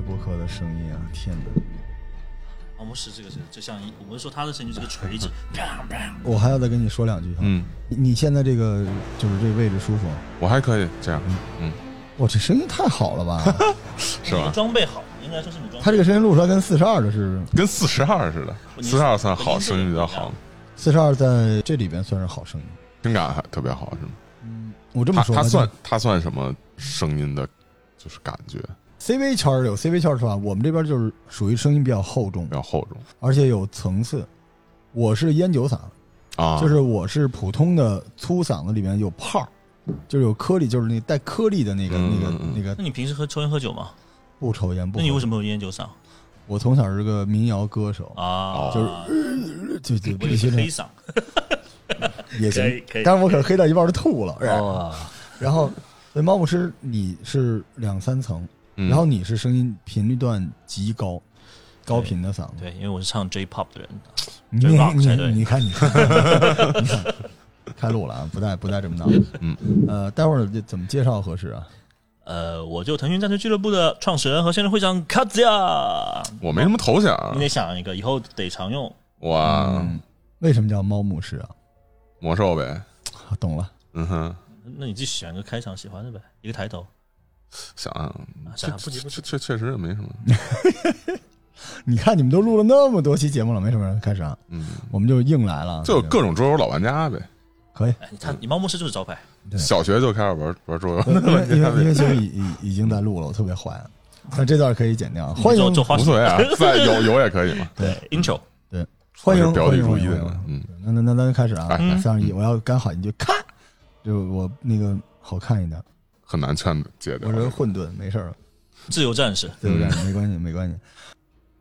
播客的声音啊！天哪，我们是这个是就像一，我们说他的声音就是个锤子，砰砰。我还要再跟你说两句哈。嗯，你你现在这个就是这位置舒服？我还可以这样，哇，这声音太好了吧！是吧？装备好，应该说是你装备。他这个声音录出来跟四十二的是，跟四十二似的，四十二算好，声音比较好，四十二在这里边算是好声音。听感还特别好，是吗？嗯我这么说，他他算他算什么声音的，就是感觉 CV 圈儿有 CV 圈儿是吧？我们这边就是属于声音比较厚重比，较厚重而且有层次。我是烟酒嗓，啊，就是我是普通的粗嗓子里面有泡儿，就是有颗粒，就是那带颗粒的那个、嗯那个那个那你平时喝抽烟喝酒吗？不抽烟不。那你为什么有烟酒嗓我从小是个民谣歌手，啊？就是就就我以为必须黑嗓。也行。但是我可是黑到一半就吐了。哦，然后，所以猫牧师你是两三层，嗯然后你是声音频率段极高，高频的嗓子。对，因为我是唱 J-pop 的人，你你你看你看，你看 开路了啊，不带不带这么闹。嗯，呃，待会儿怎么介绍合适啊？呃，我就腾讯战队俱乐部的创始人和现任会长卡兹亚。我没什么头衔啊你，得想一个，以后得常用。哇，嗯，为什么叫猫牧师啊？魔兽呗，啊懂了，嗯哼，那你就选个开场喜欢的呗，一个抬头。想想啊，算了，不急不急。确。确确实也没什么，你看你们都录了那么多期节目了，没什么人开始啊，嗯，我们就硬来了，就各种桌游老玩家呗，可以。他，你看，你猫牧师就是招牌。小学就开始玩玩桌游，因为因为其实已已已经在录了，我特别坏，那这段可以剪掉。欢迎。无所谓啊，在有有也可以嘛，对。intro，对，欢迎表里如欢迎欢迎一的嘛，嗯，那那那那就开始啊，哎三二一，我要干好你就咔，就我那个好看一点。很难劝解掉我，是混沌，没事儿，自由战士。自由战士？没关系，没关系。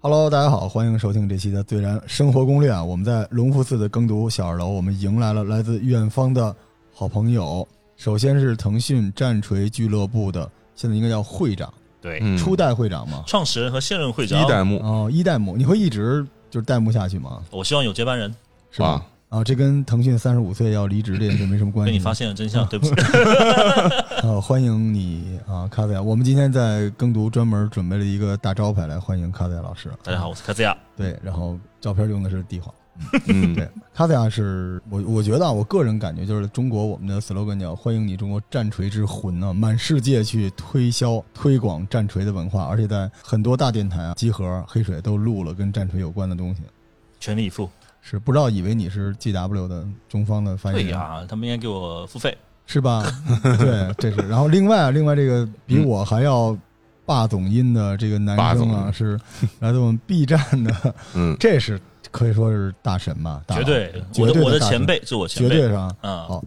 Hello，大家好，欢迎收听这期的《最燃生活攻略》啊！我们在隆福寺的耕读小二楼，我们迎来了来自远方的好朋友。首先是腾讯战锤俱乐部的，现在应该叫会长，对，嗯，初代会长嘛。创始人和现任会长。一代目哦，一代目，你会一直就是代目下去吗？我希望有接班人。是吧？啊，这跟腾讯三十五岁要离职这件事没什么关系。被你发现了真相，对不起。呃，欢迎你啊，卡仔。我们今天在耕读专门准备了一个大招牌来欢迎卡仔老师。大家好，我是卡兹亚。对，然后照片用的是地画。嗯，对，卡仔亚是我我觉得啊，我个人感觉就是中国我们的 slogan 叫欢迎你中国战锤之魂呢、满世界去推销推广战锤的文化，而且在很多大电台啊、集合、黑水都录了跟战锤有关的东西。全力以赴。是不知道以为你是 GW 的中方的发言人，对呀，他们应该给我付费。是吧？对，这是。然后另外啊，另外这个比我还要霸总音的这个男霸生啊，是来自我们 B 站的，嗯，这是可以说是大神吧？绝对，绝我的我的前辈是我前辈。绝对是吧？嗯，好，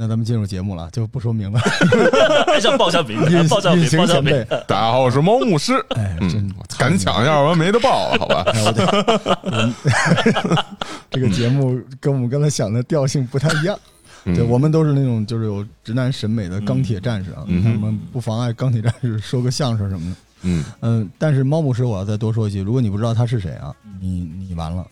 那咱们进入节目了，就不说名了，还想报一下名字 隐，报一下名。大家好，我是猫牧师，哎，真嗯，赶抢一下，我没得报了，好吧？哎我得我 们这个节目跟我们刚才想的调性不太一样。嗯对，我们都是那种就是有直男审美的钢铁战士啊，嗯他们不妨碍钢铁战士说个相声什么的。嗯嗯，但是猫牧师，我要再多说一句，如果你不知道他是谁啊，你你完了。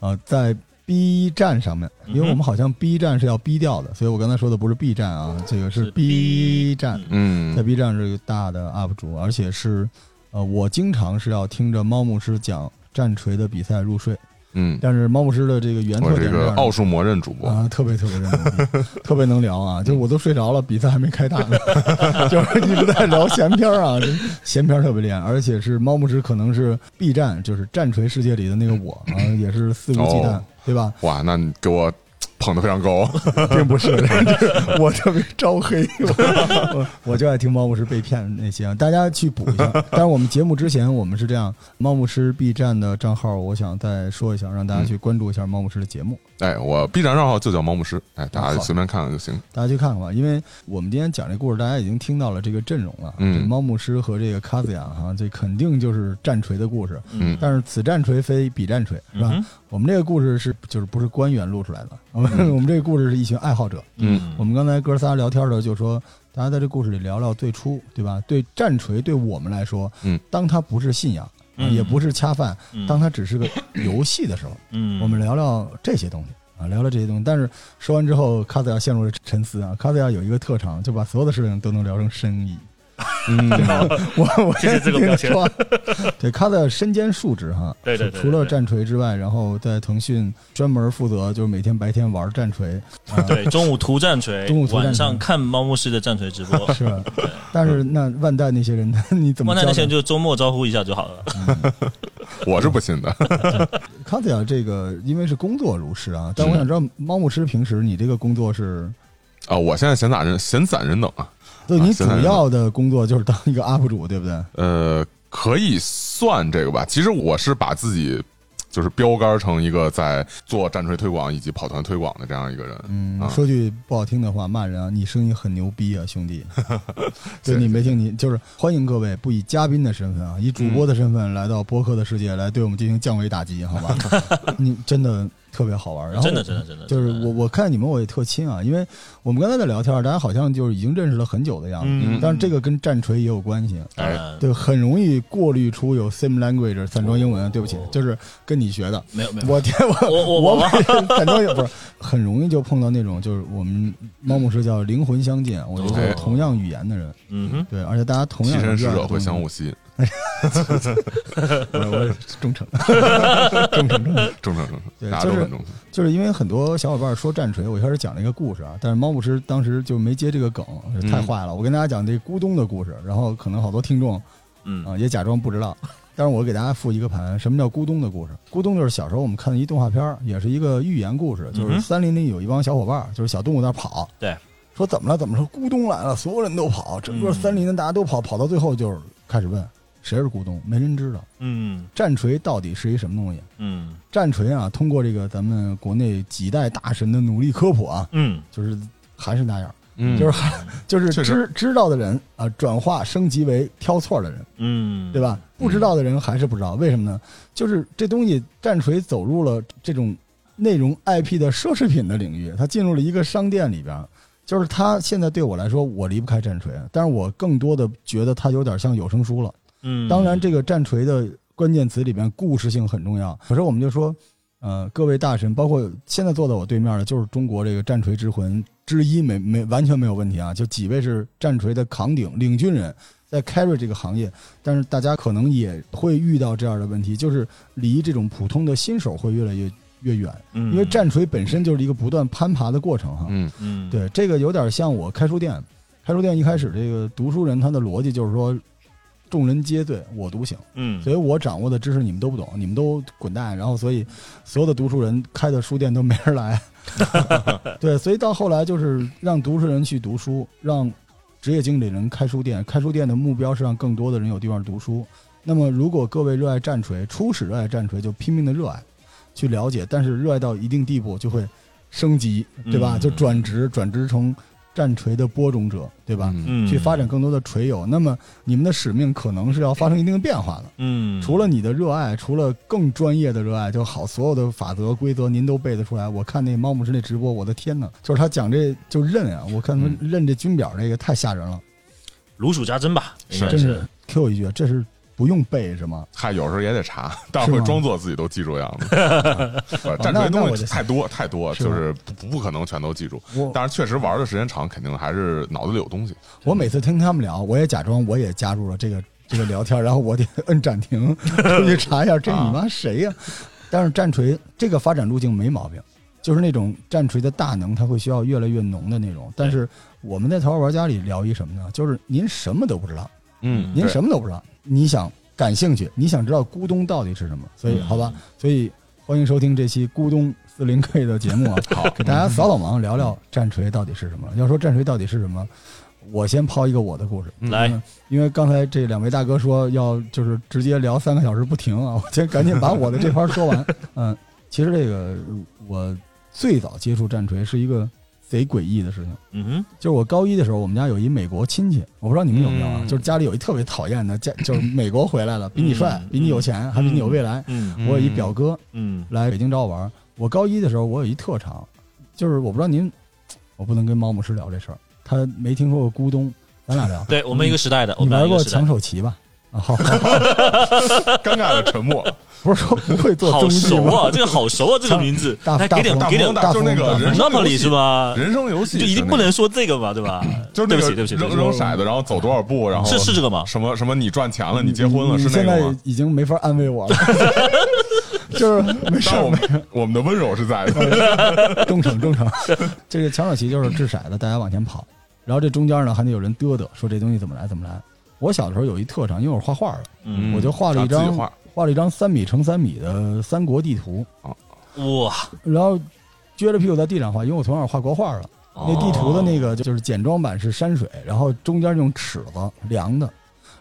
呃，在 B 站上面，因为我们好像 B 站是要 B 掉的，所以我刚才说的不是 B 站啊，这个是是 B 站，嗯。在嗯 B 站是一个大的 UP 主，而且是呃，我经常是要听着猫牧师讲战锤的比赛入睡，嗯，但是猫牧师的这个原特点这个奥数魔刃主播，啊，特别特别的牛逼，特别能聊啊！就我都睡着了，比赛还没开打呢，就是一直在聊闲篇啊，闲篇特别厉害，而且是猫牧师可能是 B 站就是战锤世界里的那个我啊，也是肆无忌惮，哦对吧？哇，那你给我捧得非常高，并不是，我特别招黑，我我我就爱听猫牧师被骗那些啊，大家去补一下。但是我们节目之前，我们是这样，猫牧师 B 站的账号，我想再说一下，让大家去关注一下猫牧师的节目。哎，我 B 站账号就叫猫牧师，哎，大好家随便看看就行。大家去看看吧，因为我们今天讲这故事，大家已经听到了这个阵容了。嗯这猫牧师和这个卡兹亚哈，这肯定就是战锤的故事。嗯但是此战锤非彼战锤，是吧？嗯我们这个故事是就是不是官员录出来的，我们、我们这个故事是一群爱好者。嗯我们刚才哥仨聊天的时候就说，大家在这故事里聊聊最初，对吧？对战锤对我们来说，嗯，当它不是信仰，嗯也不是恰饭，嗯当它只是个 游戏的时候，嗯，我们聊聊这些东西啊，聊聊这些东西。但是说完之后，卡斯亚陷入了沉思啊。卡斯亚有一个特长，就把所有的事情都能聊成生意。嗯，我我谢谢这个标签说，对他的身兼数职哈，对对对对除了对战锤之外，然后在腾讯专门负责就是每天白天玩战锤，啊对，中午涂战锤中午，涂战锤晚上看猫牧师的战锤直播。是吧？但是那万代那些人，你怎么万代那些人？就周末招呼一下就好了。我是不信的。康子亚这个因为是工作如是啊，但我想知道猫牧师平时你这个工作是，啊，我现在闲散人闲散人等啊，对你主要的工作就是当一个 UP 主，对不对？呃，可以算这个吧。其实我是把自己就是标杆成一个在做战锤推广以及跑团推广的这样一个人。嗯，啊说句不好听的话，骂人啊，你声音很牛逼啊，兄弟。对谢谢你没听你就是欢迎各位不以嘉宾的身份啊，以主播的身份来到播客的世界来对我们进行降维打击，好吧？你真的特别好玩，然后真的真的真的，就是我我看你们我也特亲啊，因为我们刚才在聊天，大家好像就是已经认识了很久的样子，嗯但是这个跟战锤也有关系。当然。对，很容易过滤出有 same language 散装英文，对不起，就是跟你学的。没有没有，我天，我我我我我 散装也不是很容易就碰到那种就是我们猫牧师叫灵魂相近，我觉得哦同样语言的人，嗯哼，对，而且大家同样替身使热爱的东西者会相互吸引，忠诚，忠诚，忠诚。正常正常，对大家都就是很正常。就是因为很多小伙伴说战锤，我一开始讲了一个故事啊，但是猫牧师当时就没接这个梗，太坏了。我跟大家讲这咕咚的故事，然后可能好多听众嗯啊、也假装不知道，但是我给大家复一个盘，什么叫咕咚的故事？咕咚就是小时候我们看的一动画片儿，也是一个寓言故事，就是森林里有一帮小伙伴儿，就是小动物在那跑，对，说怎么了？怎么说？咕咚来了，所有人都跑，整个嗯森林的大家都跑，跑到最后就是开始问谁是股东，没人知道。嗯战锤到底是一什么东西？嗯战锤啊，通过这个咱们国内几代大神的努力科普啊，嗯就是还是那样，嗯，就是还 就是知知道的人啊，转化升级为挑错的人，嗯，对吧？不知道的人还是不知道，为什么呢？就是这东西战锤走入了这种内容 IP 的奢侈品的领域，它进入了一个商店里边。就是它现在对我来说，我离不开战锤，但是我更多的觉得它有点像有声书了。嗯，当然，这个战锤的关键词里边故事性很重要。可是我们就说，呃，各位大神，包括现在坐在我对面的，就是中国这个战锤之魂之一，没没完全没有问题啊。就几位是战锤的扛鼎领军人，在 carry 这个行业，但是大家可能也会遇到这样的问题，就是离这种普通的新手会越来越越远，嗯因为战锤本身就是一个不断攀爬的过程哈。嗯嗯对，这个有点像我开书店，开书店一开始这个读书人他的逻辑就是说，众人皆醉我独醒。嗯所以我掌握的知识你们都不懂，你们都滚蛋。然后，所以所有的读书人开的书店都没人来。对，所以到后来就是让读书人去读书，让职业经理人开书店。开书店的目标是让更多的人有地方读书。那么，如果各位热爱战锤，初始热爱战锤，就拼命的热爱，去了解。但是热爱到一定地步，就会升级，对吧？嗯就转职，转职成战锤的播种者，对吧？嗯嗯去发展更多的锤友。那么你们的使命可能是要发生一定的变化的。嗯，除了你的热爱，除了更专业的热爱，就好，所有的法则规则您都背得出来。我看那猫牧师那直播，我的天呐，就是他讲这就认啊，我看他们认这军表这个太吓人了，如数家珍吧，应该真是 Q 一句，这是不用背是吗？嗨，有时候也得查，但会装作自己都记住样子。不 战锤东西太多太多，就是不不可能全都记住。但是确实玩的时间长，肯定还是脑子里有东西。我每次听他们聊，我也假装我也加入了这个这个聊天，然后我得摁暂停，出去查一下这你妈谁呀、但是战锤这个发展路径没毛病，就是那种战锤的大能，它会需要越来越浓的那种。但是我们在淘宝玩家里聊一什么呢？就是您什么都不知道，嗯您什么都不知道，你想感兴趣，你想知道咕咚到底是什么，所以嗯好吧，所以欢迎收听这期咕咚四零 K 的节目啊，好，给大家扫扫盲，聊聊战锤到底是什么。要说战锤到底是什么，我先抛一个我的故事。嗯来嗯，因为刚才这两位大哥说要就是直接聊三个小时不停啊，我先赶紧把我的这盘说完。嗯，其实这个我最早接触战锤是一个贼诡异的事情。嗯哼，就是我高一的时候，我们家有一美国亲戚，我不知道你们有没有啊？嗯就是家里有一特别讨厌的，家 就是美国回来了，比你帅嗯，比你有钱，还比你有未来。我有一表哥嗯来北京找我玩，我高一的时候我有一特长，就是我不知道您，我不能跟猫牧师聊这事儿，他没听说过咕咚，咱俩聊。对我们一个时代的，我你玩过抢，手棋吧？啊，好，尴尬的沉默。不是说不会做好？熟啊，这个好熟啊，这个名字，大来给点大给点大就是那个人生游 Monopoly 戏是吧？人生游戏就一定不能说这个嘛，对吧？就是那个对不起，对不起，对扔扔骰子，然后走多少步，然后是是这个吗？什么什么你赚钱了，你结婚了，是那你现在个吗？已经没法安慰我了，就是没事但我儿没事们我们的温柔是在的。儿，忠诚忠诚。这个抢手棋就是掷骰子，大家往前跑，然后这中间呢还得有人嘚嘚，说这东西怎么来怎么来。我小的时候有一特长，因为我是画画的，嗯，我就画了一张画画了一张三米乘三米的三国地图，哇，然后撅着屁股在地上画，因为我从小画国画的。那地图的那个就就是简装版是山水，然后中间用尺子量的。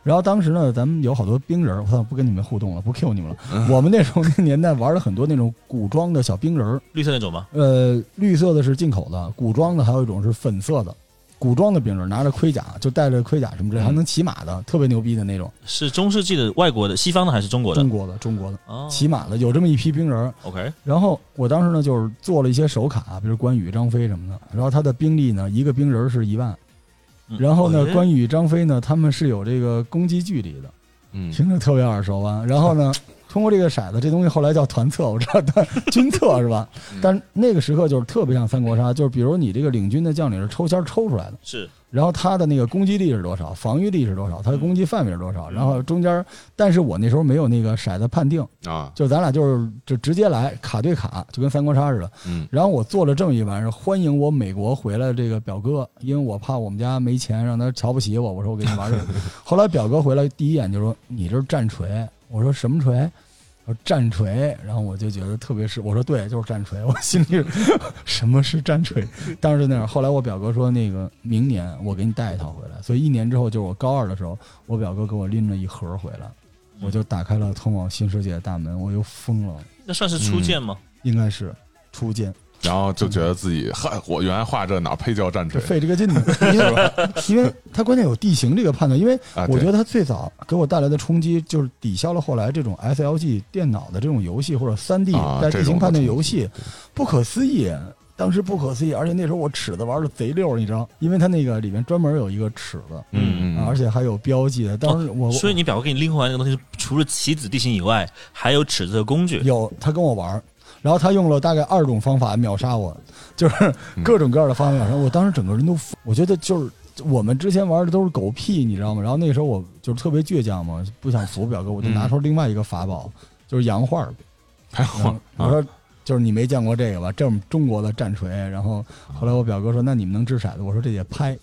然后当时呢，咱们有好多冰人儿，我操，不跟你们互动了，不 Q 你们了。我们那时候那年代玩了很多那种古装的小冰人儿，绿色那种吗？呃，绿色的是进口的，古装的还有一种是粉色的。古装的兵人拿着盔甲，就带着盔甲什么之类，还能骑马的，特别牛逼的那种。是中世纪的外国的、西方的还是中国的中？国的，中国的哦骑马的有这么一批兵人。，OK，然后我当时呢，就是做了一些手卡，比如关羽、张飞什么的。然后他的兵力呢，一个兵人是一万。嗯然后呢，哎关羽、张飞呢，他们是有这个攻击距离的，嗯，听着特别耳熟啊。然后呢，通过这个骰子，这东西后来叫团测，我知道，但军测是吧？但那个时刻就是特别像三国杀，就是比如你这个领军的将领是抽签抽出来的，是然后他的那个攻击力是多少，防御力是多少，他的攻击范围是多少，然后中间，但是我那时候没有那个骰子判定，啊，就咱俩就是就直接来卡对卡，就跟三国杀似的。嗯然后我做了这么一玩意儿，欢迎我美国回来这个表哥，因为我怕我们家没钱，让他瞧不起我。我说我给你玩这个。后来表哥回来第一眼就说：“你这是战锤。”我说：“什么锤？”我说：“战锤。”然后我就觉得特别是，我说：“对，就是战锤。”我心里什么是战锤？当时就那样。后来我表哥说：“那个明年我给你带一套回来。”所以一年之后，就是我高二的时候，我表哥给我拎了一盒回来，我就打开了通往新世界的大门，我又疯了，那算是初见吗？应该是初见。然后就觉得自己，嗨，我原来画这哪配叫战这锤费这个劲呢，因为因为它关键有地形这个判断，因为啊？我觉得它最早给我带来的冲击就是抵消了后来这种 SLG 电脑的这种游戏或者三 D 啊带地形判断游戏，不可思议。当时不可思议，而且那时候我尺子玩的贼溜，你知道，因为它那个里面专门有一个尺子，嗯嗯，啊而且还有标记的。当时我、所以你表哥给你拎回来那个东西，除了棋子地形以外，还有尺子的工具。有他跟我玩儿，然后他用了大概二种方法秒杀我，就是嗯各种各样的方法秒杀我。当时整个人都服，我觉得就是我们之前玩的都是狗屁，你知道吗？然后那时候我就是特别倔强嘛，不想服表哥，我就拿出另外一个法宝，就是洋画儿。还好我说。就是你没见过这个吧？这我们中国的战锤。然后后来我表哥说：“那你们能掷骰子？”我说：“这得拍。”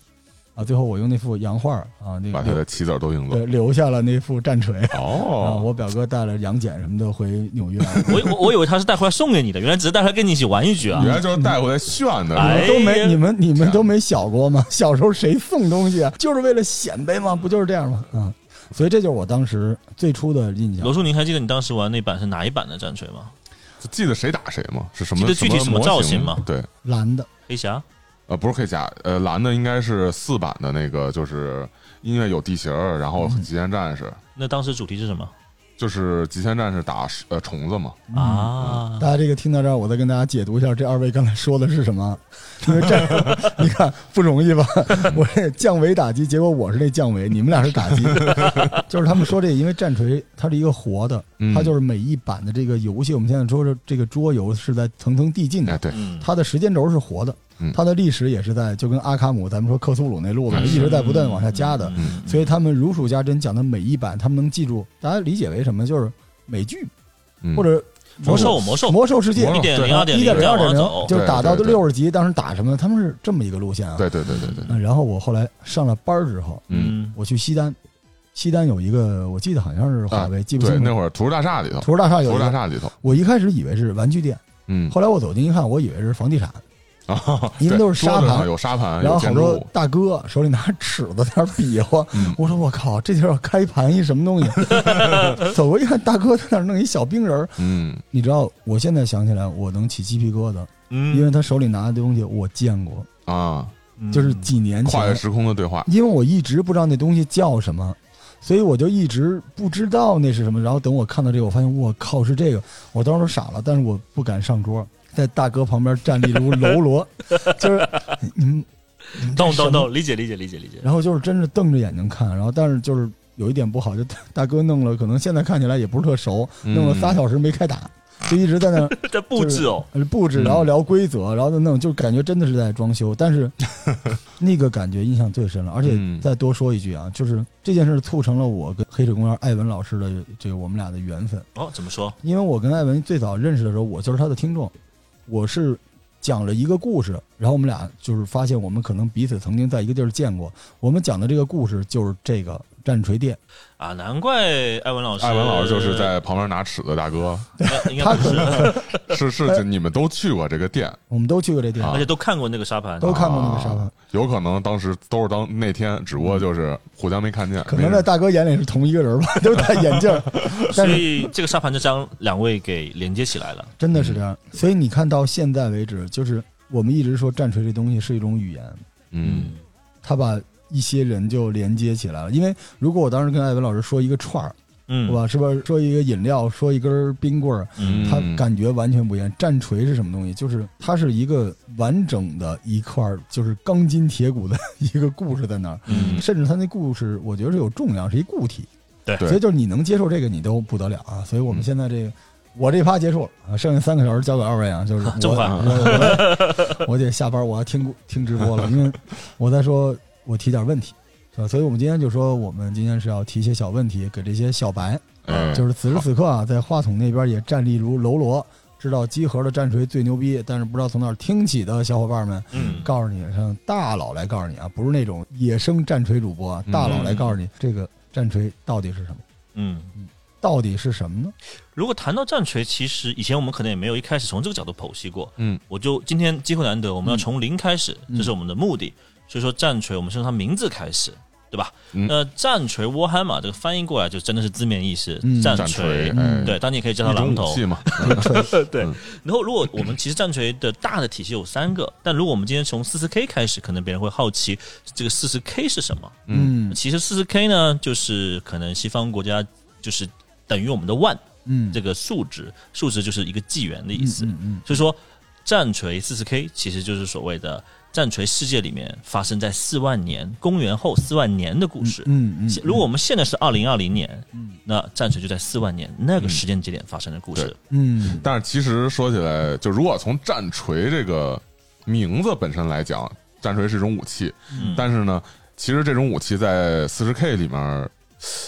啊，最后我用那幅洋画儿啊，那个把他的棋子都赢走对。留下了那副战锤。啊，哦，我表哥带了杨戬什么的回纽约。我我我以为他是带回来送给你的，原来只是带回来跟你一起玩一局啊原。来就是带回来炫的，哎是吧都没你们你们都没小过吗？小时候谁送东西啊？就是为了显摆吗？不就是这样吗？啊、所以这就是我当时最初的印象罗。叔，您还记得你当时玩那版是哪一版的战锤吗？记得谁打谁吗？是什么？记得具体什么造型吗对，蓝的，黑侠？呃，不是黑甲，呃，蓝的应该是四版的那个，就是音乐有地形儿，然后极限战士，那当时主题是什么就是极限战士打呃虫子嘛，啊？大家这个听到这儿，我再跟大家解读一下，这二位刚才说的是什么？因为这 你看不容易吧？我这降维打击，结果我是这降维，你们俩是打击。就是他们说这，因为战锤它是一个活的，嗯它就是每一版的这个游戏，我们现在说的这个桌游是在层层递进的哎，，对，嗯，它的时间轴是活的嗯，它的历史也是在就跟阿卡姆咱们说克苏鲁那路子嗯。一直在不断往下加的，嗯。所以他们如数家珍讲的每一版，他们能记住，大家理解为什么？就是美剧嗯。或者魔兽魔兽魔兽世界一点零、二点零就是打到六十级，当时打什么？他们是这么一个路线啊。对对对对对，嗯，然后我后来上了班儿之后，嗯。嗯，我去西单，西单有一个，我记得好像是华为，记不，清楚。那会儿图书大厦里头，图书大厦有图一个，书大厦里头，我一开始以为是玩具店，嗯，后来我走近一看，我以为是房地产。啊，因为都是沙盘有沙盘，然后好多大哥手里拿尺子在那儿比划，嗯我说我靠，这就是要开盘一什么东西？走过一看，大哥在那儿弄一小冰人儿，嗯你知道，我现在想起来我能起鸡皮疙瘩，嗯，因为他手里拿的东西我见过，啊，嗯就是几年前，跨越时空的对话，因为我一直不知道那东西叫什么。所以我就一直不知道那是什么，然后等我看到这个，我发现我靠是这个，我当时都傻了，但是我不敢上桌，在大哥旁边站立如 喽罗，就是你们懂懂懂，理解理解理解理解。然后就是真是瞪着眼睛看，然后但是就是有一点不好，就大大哥弄了，可能现在看起来也不是特熟，嗯弄了仨小时没开打，就一直在那 在布置哦，呃布置，嗯然后聊规则，然后就弄，就感觉真的是在装修。但是 那个感觉印象最深了，而且嗯再多说一句啊，就是这件事促成了我跟黑水公园艾文老师的这个我们俩的缘分。哦，怎么说？因为我跟艾文最早认识的时候，我就是他的听众，我是讲了一个故事，然后我们俩就是发现我们可能彼此曾经在一个地儿见过。我们讲的这个故事就是这个战锤店，啊，难怪艾文老师，艾文老师就是在旁边拿尺的大哥，他不可 是，是是，你们都去过这个店，我们都去过这店，啊而且都看过那个沙盘，都看过那个沙盘。啊，有可能当时都是当那天，只不过就是互相没看见，可能在大哥眼里是同一个人吧，都戴眼镜，但所是以这个沙盘就将两位给连接起来了。真的是这样。所以你看到现在为止，就是我们一直说战锤这东西是一种语言，嗯。他把一些人就连接起来了。因为如果我当时跟艾文老师说一个串儿，嗯是，吧？是不是说一个饮料，说一根冰棍儿，嗯它感觉完全不一样。战锤是什么东西？就是它是一个完整的一块，就是钢筋铁骨的一个故事在那儿，嗯甚至它那故事我觉得是有重量，是一固体。对所以就是你能接受这个，你都不得了啊！所以我们嗯现在这个。我这趴结束了啊，剩下三个小时交给二位啊，就是我 我得下班，我要听听直播了，因为我在说我提点问题，是吧？所以我们今天就说，我们今天是要提一些小问题给这些小白，哎，就是此时此刻啊，在话筒那边也站立如楼罗，知道集合的战锤最牛逼，但是不知道从哪儿听起的小伙伴们，嗯，告诉你，让大佬来告诉你啊，不是那种野生战锤主播啊，大佬来告诉你这个战锤到底是什么，嗯，到底是什么呢？如果谈到战锤，其实以前我们可能也没有一开始从这个角度剖析过。嗯，我就今天机会难得，我们要从零开始，嗯这是我们的目的。所以说战锤，我们是从它名字开始，对吧？嗯。那战锤 Warhammer 这个翻译过来就真的是字面意思，嗯。战战锤，对，当然你也可以叫它榔头。对。嗯，然后如果我们其实战锤的大的体系有三个，但如果我们今天从四十 K 开始，可能别人会好奇这个四十 K 是什么？嗯。其实四十 K 呢，就是可能西方国家就是等于我们的万嗯，这个数值，数值就是一个纪元的意思。嗯嗯。所以说，战锤四十 K 其实就是所谓的战锤世界里面发生在四万年公元后四万年的故事。嗯嗯，如果我们现在是二零二零年，嗯那战锤就在四万年那个时间节点发生的故事。嗯但是其实说起来，就如果从战锤这个名字本身来讲，战锤是一种武器，嗯，但是呢，其实这种武器在四十 K 里面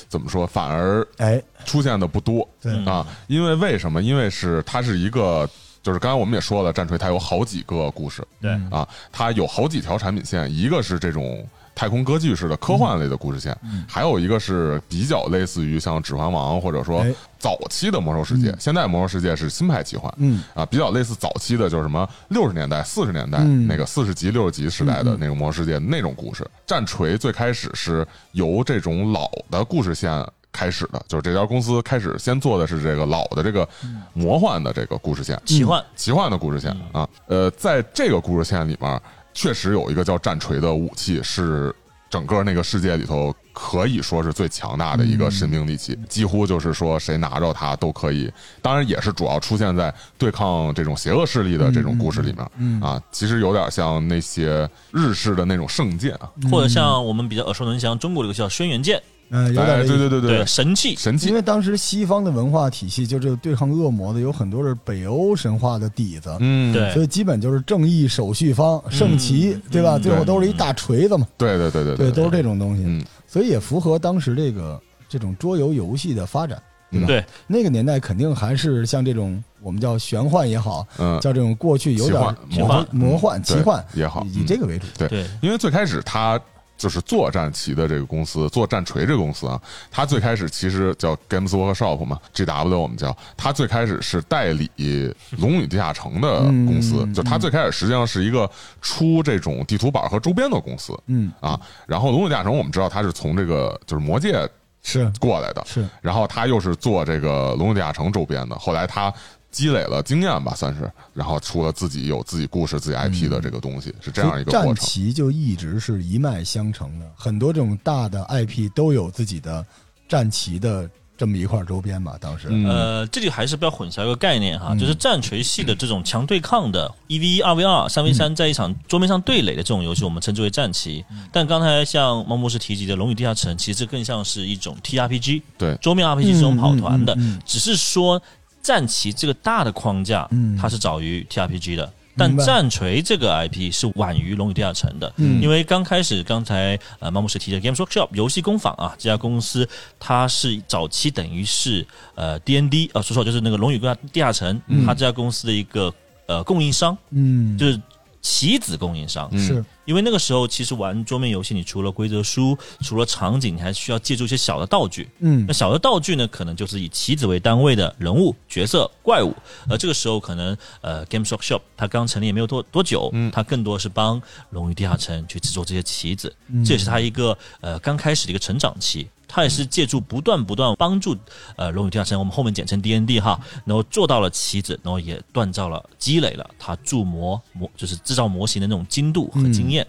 怎么说，反而哎，出现的不多啊。因为为什么？因为是它是一个，就是刚才我们也说了，战锤它有好几个故事。对。嗯。啊，它有好几条产品线，一个是这种。太空歌剧式的科幻类的故事线，嗯。还有一个是比较类似于像《指环王》或者说哎。早期的《魔兽世界》嗯。现在《魔兽世界》是新派奇幻，嗯。啊，比较类似早期的，就是什么六十年代、四十年代、嗯。那个四十级、六十级时代的那种魔兽世界那种故事。战锤最开始是由这种老的故事线开始的，就是这家公司开始先做的是这个老的这个魔幻的这个故事线，奇幻，奇幻的故事线嗯啊。呃，在这个故事线里面，确实有一个叫战锤的武器是。整个那个世界里头，可以说是最强大的一个神兵利器，几乎就是说谁拿着它都可以。当然，也是主要出现在对抗这种邪恶势力的这种故事里面、嗯啊。其实有点像那些日式的那种圣剑啊，或者像我们比较耳熟能详中国的一个叫轩辕剑，呃，有点对对对对，神器，神器。因为当时西方的文化体系，就这个对抗恶魔的，有很多是北欧神话的底子，嗯，对。所以基本就是正义手续方、圣骑，对吧？嗯最后都是一大锤子嘛，对对对对对，都是这种东西，嗯。所以也符合当时这个这种桌游游戏的发展，对吧？对，那个年代肯定还是像这种我们叫玄幻也好，嗯，叫这种过去有点魔幻魔幻、嗯奇幻也好以这个为主。对，因为最开始他就是做战旗的这个公司，做战锤这个公司啊，它最开始其实叫 Games Workshop 嘛，GW 我们叫，它最开始是代理《龙与地下城》的公司，嗯就它最开始实际上是一个出这种地图板和周边的公司嗯，啊。然后《龙与地下城》我们知道它是从这个就是魔界是过来的，是，然后他又是做这个《龙与地下城》周边的，后来他。积累了经验吧，算是，然后出了自己有自己故事、自己 IP 的这个东西，是这样一个战过程。战旗就一直是一脉相承的，很多这种大的 IP 都有自己的战旗的这么一块周边吧，当时。嗯。呃，这里还是不要混淆一个概念哈，嗯。就是战锤系的这种强对抗的一 v 一、二 v 二、三 v 三，在一场桌面上对垒的这种游戏，我们称之为战棋。但刚才像猫博士提及的《龙与地下城》，其实更像是一种 TRPG，对。桌面 RPG 这种跑团的，嗯嗯嗯。只是说战旗这个大的框架，嗯。它是早于 TRPG 的。但战锤这个 IP 是晚于《龙与地下城》的，嗯。因为刚开始刚才呃毛博士提的 Games Workshop 游戏工坊啊这家公司，它是早期等于是呃 D N D 啊说错就是那个《龙与地下城》嗯。它这家公司的一个呃供应商，嗯，就是棋子供应商。嗯是因为那个时候其实玩桌面游戏，你除了规则书，除了场景，你还需要借助一些小的道具。嗯那小的道具呢，可能就是以棋子为单位的人物、角色、怪物。而这个时候，可能呃，Games Workshop 它刚成立也没有多多久，嗯它更多是帮《龙与地下城》去制作这些棋子，嗯这也是它一个呃刚开始的一个成长期。它也是借助不断不断帮助呃《龙与地下城》，我们后面简称 D N D 哈，然后做到了棋子，然后也锻造了、积累了他铸模模就是制造模型的那种精度和经验。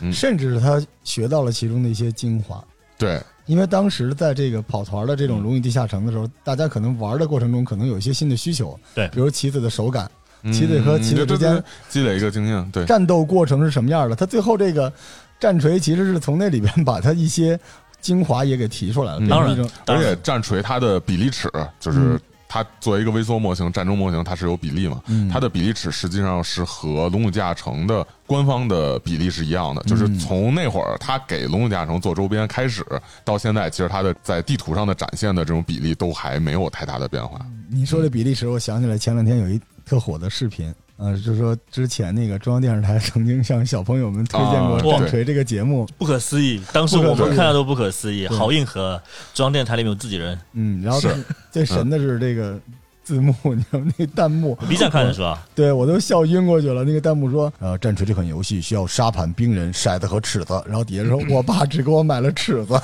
嗯甚至是他学到了其中的一些精华。对，因为当时在这个跑团的这种《龙与地下城》的时候，大家可能玩的过程中可能有一些新的需求，对比如棋子的手感、嗯棋子和棋子之间积累一个经验，对，战斗过程是什么样的。他最后这个战锤其实是从那里边把他一些精华也给提出来了，嗯。当然而且战锤它的比例尺就是嗯。它作为一个微缩模型、战争模型，它是有比例嘛？嗯。它的比例尺实际上是和《龙与地下城》的官方的比例是一样的，就是嗯。从那会儿它给《龙与地下城》做周边开始，到现在，其实它的在地图上的展现的这种比例都还没有太大的变化。你说这比例尺，我想起来前两天有一特火的视频，呃，就是说之前那个中央电视台曾经向小朋友们推荐过啊《战锤》这个节目，不可思议，当时我们看到都不可思议，好硬核！中央电视台里面有自己人嗯，然后是最神的是这个字幕，你知道那弹幕，B 站看的是吧？对我都笑晕过去了。那个弹幕说：“呃，战锤这款游戏需要沙盘、冰人、骰子和尺子。”然后底下说：“我爸只给我买了尺子。”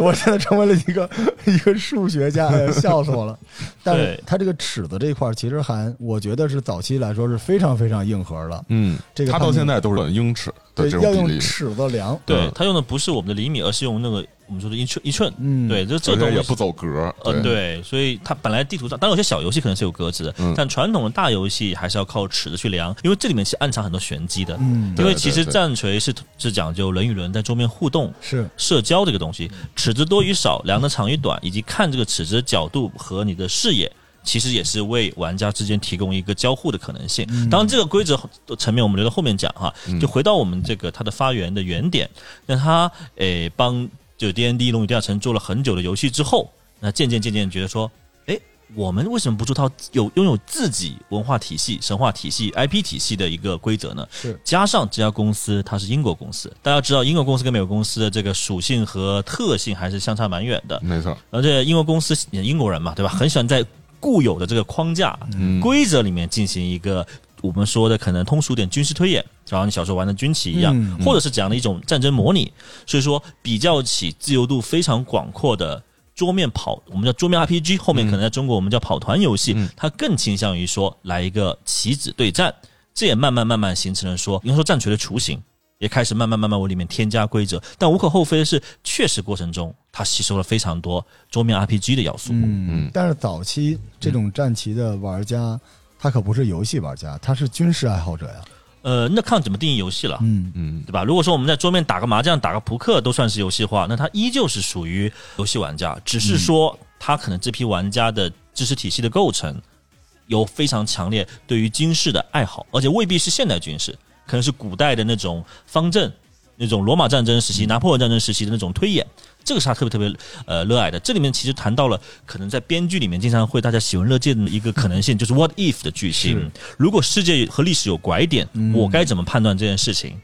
我现在成为了一个一个数学家，笑死我了。但是对它这个尺子这一块，其实还我觉得是早期来说是非常非常硬核的。嗯，这个他到现在都是英尺的对，这要用种比例，尺子量。对嗯，他用的不是我们的厘米，而是用那个我们说的一寸一寸。嗯，对，就这东西也不走格。呃，对，所以它本来地图上，当然有些小游戏可能是有格子的，嗯但传统的大游戏还是要靠尺子去量，因为这里面其实暗藏很多玄机的。嗯，因为其实战锤是是讲究人与人在桌面互动、是社交这个东西，尺子多与少、量的长与短，以及看这个尺子的角度和你的视野。其实也是为玩家之间提供一个交互的可能性。当然，这个规则层面我们留到后面讲哈。嗯就回到我们这个它的发源的原点，那它诶帮就 D N D 龙与地下城做了很久的游戏之后，那渐渐渐渐觉得说，哎，我们为什么不做套有拥有自己文化体系、神话体系、IP 体系的一个规则呢？是，加上这家公司它是英国公司，大家知道英国公司跟美国公司的这个属性和特性还是相差蛮远的。没错，而且英国公司英国人嘛，对吧？很喜欢在固有的这个框架、嗯，规则里面进行一个我们说的可能通俗点军事推演，就好像你小时候玩的军棋一样，嗯或者是讲的一种战争模拟。所以说，比较起自由度非常广阔的。桌面跑，我们叫桌面 RPG，后面可能在中国我们叫跑团游戏，嗯它更倾向于说来一个棋子对战，这也慢慢慢慢形成了说，应该说战锤的雏形，也开始慢慢慢慢往里面添加规则。但无可厚非的是，确实过程中它吸收了非常多桌面 RPG 的要素。嗯嗯，但是早期这种战棋的玩家，他可不是游戏玩家，他是军事爱好者呀。呃，那看怎么定义游戏了。嗯嗯对吧？如果说我们在桌面打个麻将、打个扑克都算是游戏化，那他依旧是属于游戏玩家，只是说他可能这批玩家的知识体系的构成有非常强烈对于军事的爱好，而且未必是现代军事，可能是古代的那种方阵、那种罗马战争时期、拿破仑战争时期的那种推演。这个是他特别特别呃热爱的。这里面其实谈到了可能在编剧里面经常会大家喜闻乐见的一个可能性，就是 what if 的剧情。如果世界和历史有拐点，嗯我该怎么判断这件事情？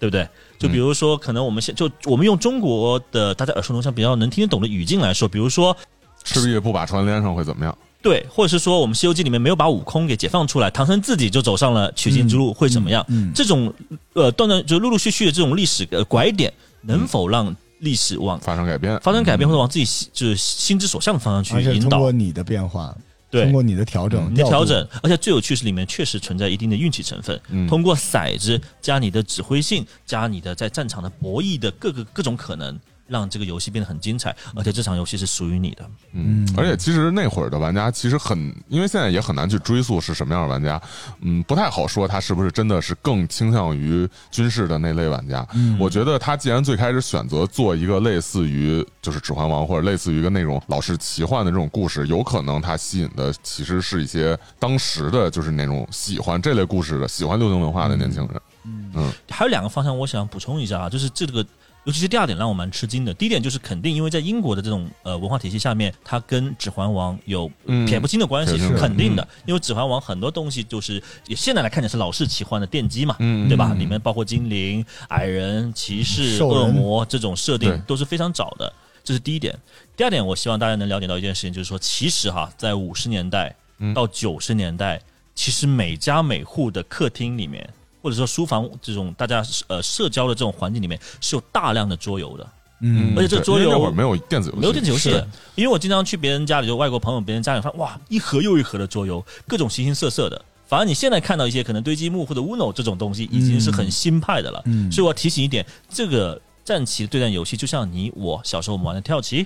对不对？就比如说，可能我们现就我们用中国的大家耳熟能详、比较能听得懂的语境来说，比如说，赤壁不把船连上会怎么样？对，或者是说我们《西游记》里面没有把悟空给解放出来，唐僧自己就走上了取经之路，会怎么样？嗯这种呃断断就陆陆续续的这种历史呃拐点，能否让历史往发生改变？发生改变，或者往自己心就是心之所向的方向去引导？通过你的变化，对通，过你的调整，你的调整，而且最有趣是里面确实存在一定的运气成分。嗯通过骰子加你的指挥性，加你的在战场的博弈的各个各种可能，让这个游戏变得很精彩，而且这场游戏是属于你的。嗯嗯，而且其实那会儿的玩家其实很，因为现在也很难去追溯是什么样的玩家，嗯，不太好说他是不是真的是更倾向于军事的那类玩家。嗯我觉得他既然最开始选择做一个类似于就是《指环王》或者类似于一个那种老式奇幻的这种故事，有可能他吸引的其实是一些当时的就是那种喜欢这类故事的、喜欢流行文化的年轻人。嗯还有两个方向，我想补充一下啊，就是这个，尤其是第二点让我蛮吃惊的。第一点就是肯定，因为在英国的这种呃文化体系下面，它跟《指环王》有嗯撇不清的关系，是是肯定的。因为《指环王》很多东西就是也现在来看起来是老式奇幻的奠基嘛，嗯对吧？嗯里面包括精灵、矮人、骑士、恶魔这种设定都是非常早的，这是第一点。第二点，我希望大家能了解到一件事情，就是说，其实哈，在五十年代嗯到九十年代，其实每家每户的客厅里面，或者说书房这种大家呃社交的这种环境里面，是有大量的桌游的。嗯而且这个桌游那会儿没有电子游戏，没有电子游戏，因为我经常去别人家里，就外国朋友别人家里看，哇，一盒又一盒的桌游，各种形形色色的。反而你现在看到一些可能堆积木或者 Uno 这种东西，已经是很新派的了。嗯所以我要提醒一点，这个战棋的对战游戏，就像你我小时候我们玩的跳棋、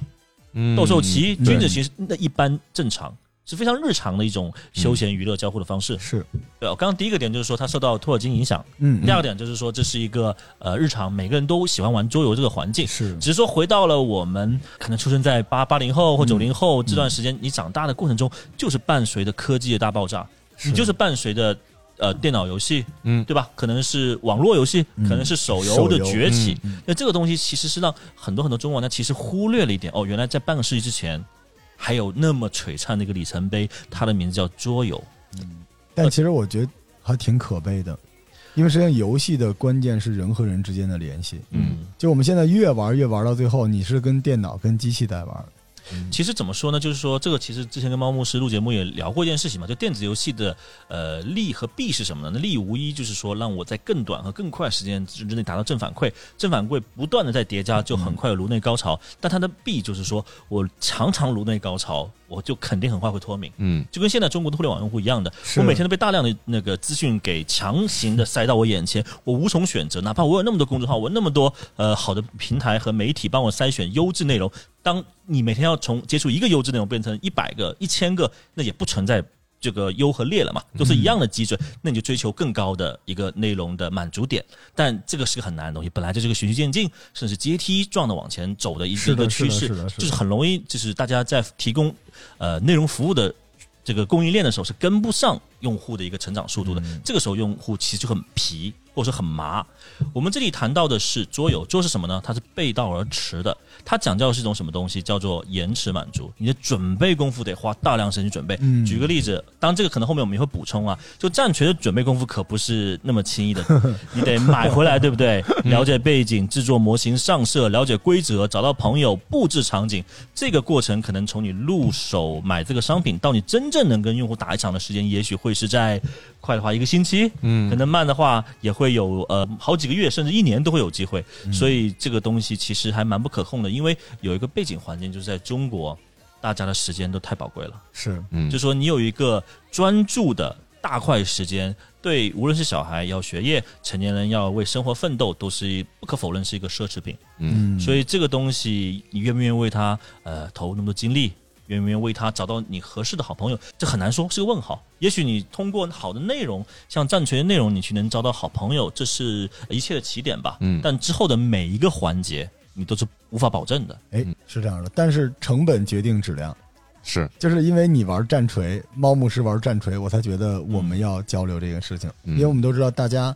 嗯斗兽棋、嗯君子棋，那一般正常。是非常日常的一种休闲娱乐交互的方式，是。对我刚刚第一个点就是说它受到托尔金影响，嗯第二个点就是说这是一个呃日常每个人都喜欢玩桌游这个环境，是。只是说回到了我们可能出生在八八零后或九零嗯后这段时间，你长大的过程中，就是伴随着科技的大爆炸，你就是伴随着呃电脑游戏，嗯。对吧？可能是网络游戏，嗯。可能是手游的崛起。嗯那这个东西其实是让很多很多中国玩家其实忽略了一点。哦，原来在半个世纪之前，还有那么璀璨的一个里程碑，它的名字叫桌游。嗯但其实我觉得还挺可悲的，因为实际上游戏的关键是人和人之间的联系。嗯，就我们现在越玩越玩到最后，你是跟电脑、跟机器在玩。其实怎么说呢？就是说，这个其实之前跟猫牧师录节目也聊过一件事情嘛，就电子游戏的呃利和弊是什么呢？那利无疑就是说，让我在更短和更快时间之内达到正反馈，正反馈不断的在叠加，就很快有颅内高潮。但它的弊就是说我常常颅内高潮，我就肯定很快会脱敏。嗯就跟现在中国的互联网用户一样的，我每天都被大量的那个资讯给强行的塞到我眼前，我无从选择。哪怕我有那么多公众号，我那么多呃好的平台和媒体帮我筛选优质内容，当你每天要从接触一个优质内容变成一百个、一千个，那也不存在。这个优和劣了嘛，都是一样的基准，那你就追求更高的一个内容的满足点。但这个是个很难的东西，本来就是个循序渐进，甚至阶梯状的往前走的一是的个趋势就是很容易，就是大家在提供呃内容服务的这个供应链的时候是跟不上用户的一个成长速度的。嗯这个时候用户其实就很皮，或者说很麻。我们这里谈到的是桌游，桌是什么呢？它是背道而驰的，它讲究的是一种什么东西？叫做延迟满足。你的准备功夫得花大量时间去准备。嗯举个例子，当这个可能后面我们也会补充啊，就战锤的准备功夫可不是那么轻易的，你得买回来，对不对？了解背景、制作模型、上色、了解规则、找到朋友、布置场景，这个过程可能从你入手买这个商品到你真正能跟用户打一场的时间，也许会是在快的话一个星期，嗯可能慢的话也会有呃好几个月甚至一年都会有机会，嗯所以这个东西其实还蛮不可控的，因为有一个背景环境就是在中国，大家的时间都太宝贵了。是嗯，就说你有一个专注的大块时间，对无论是小孩要学业，成年人要为生活奋斗，都是不可否认是一个奢侈品。嗯嗯，所以这个东西，你愿不愿意为他呃投入那么多精力？愿不愿意为他找到你合适的好朋友？这很难说，是个问号。也许你通过好的内容，像战锤的内容，你去能找到好朋友，这是一切的起点吧。嗯但之后的每一个环节，你都是无法保证的。哎是这样的，但是成本决定质量。是就是因为你玩战锤，猫牧师玩战锤，我才觉得我们要交流这个事情，嗯因为我们都知道大家。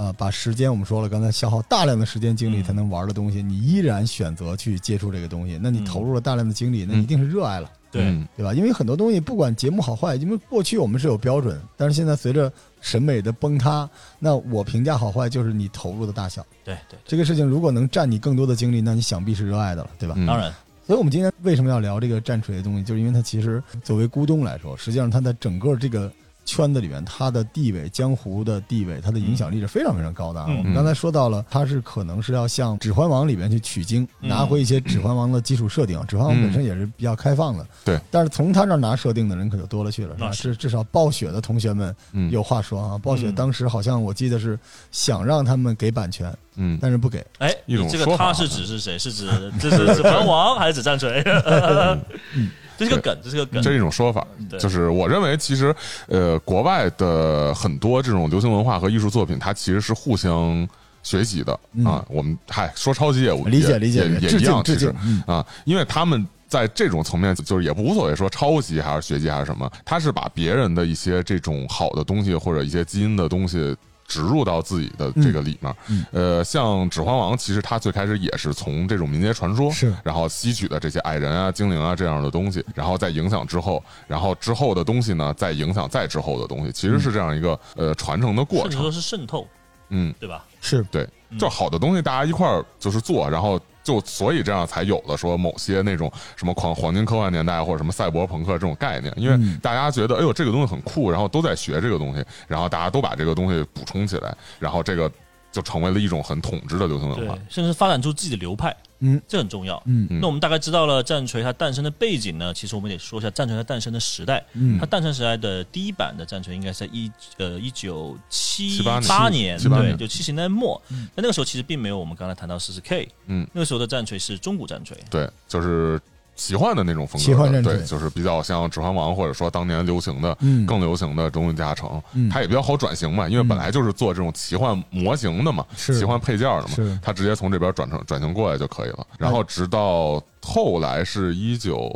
啊，把时间我们说了，刚才消耗大量的时间精力嗯才能玩的东西，你依然选择去接触这个东西，那你嗯投入了大量的精力，那一定是热爱了，对，嗯对吧？因为很多东西不管节目好坏，因为过去我们是有标准，但是现在随着审美的崩塌，那我评价好坏就是你投入的大小。对对这个事情如果能占你更多的精力，那你想必是热爱的了，对吧？嗯当然，所以我们今天为什么要聊这个战锤的东西，就是因为它其实作为咕咚来说，实际上它的整个这个圈子里面，他的地位、江湖的地位、他的影响力是非常非常高的我们刚才说到了，他是可能是要向《指环王》里面去取经，嗯拿回一些《指环王》的基础设定。《指环王》本身也是比较开放的，对。但是从他这儿拿设定的人可就多了去了，是吧？至至少暴雪的同学们嗯有话说啊。暴雪嗯当时好像我记得是想让他们给版权，嗯，但是不给。哎，你这个他是指是谁？是指这是指环王还是指战锤？这是个梗，这是个梗。这是一种说法，对就是我认为其实呃，国外的很多这种流行文化和艺术作品，它其实是互相学习的嗯啊。我们嗨说抄袭也无理解理解也也一样，其实嗯啊，因为他们。在这种层面，就是也不无所谓说抄袭还是学习还是什么，他是把别人的一些这种好的东西或者一些基因的东西植入到自己的这个里面。嗯呃，像《指环王》，其实它最开始也是从这种民间传说是然后吸取的这些矮人啊、精灵啊这样的东西，然后再影响之后，然后之后的东西呢，再影响再之后的东西，其实是这样一个呃传承的过程甚至说。是渗透，嗯，对吧？是对，嗯就好的东西大家一块儿就是做，然后就所以这样才有的说某些那种什么狂黄金科幻年代或者什么赛博朋克这种概念，因为嗯。大家觉得哎呦这个东西很酷，然后都在学这个东西，然后大家都把这个东西补充起来，然后这个就成为了一种很统治的流行文化。，甚至发展出自己的流派，嗯。这很重要。嗯。嗯。那我们大概知道了战锤它诞生的背景呢，其实我们得说一下战锤它诞生的时代。嗯。它诞生时代的第一版的战锤应该是在一呃一九七78八年，对，就七十年代末。但那个时候其实并没有我们刚才谈到四十 K，嗯，那个时候的战锤是中古战锤。对，就是奇幻的那种风格对，就是比较像《指环王》或者说当年流行的、嗯。更流行的《中文加成》嗯。它也比较好转型嘛，因为本来就是做这种奇幻模型的嘛，是。奇幻配件的嘛，它直接从这边转成转型过来就可以了。然后直到后来是一九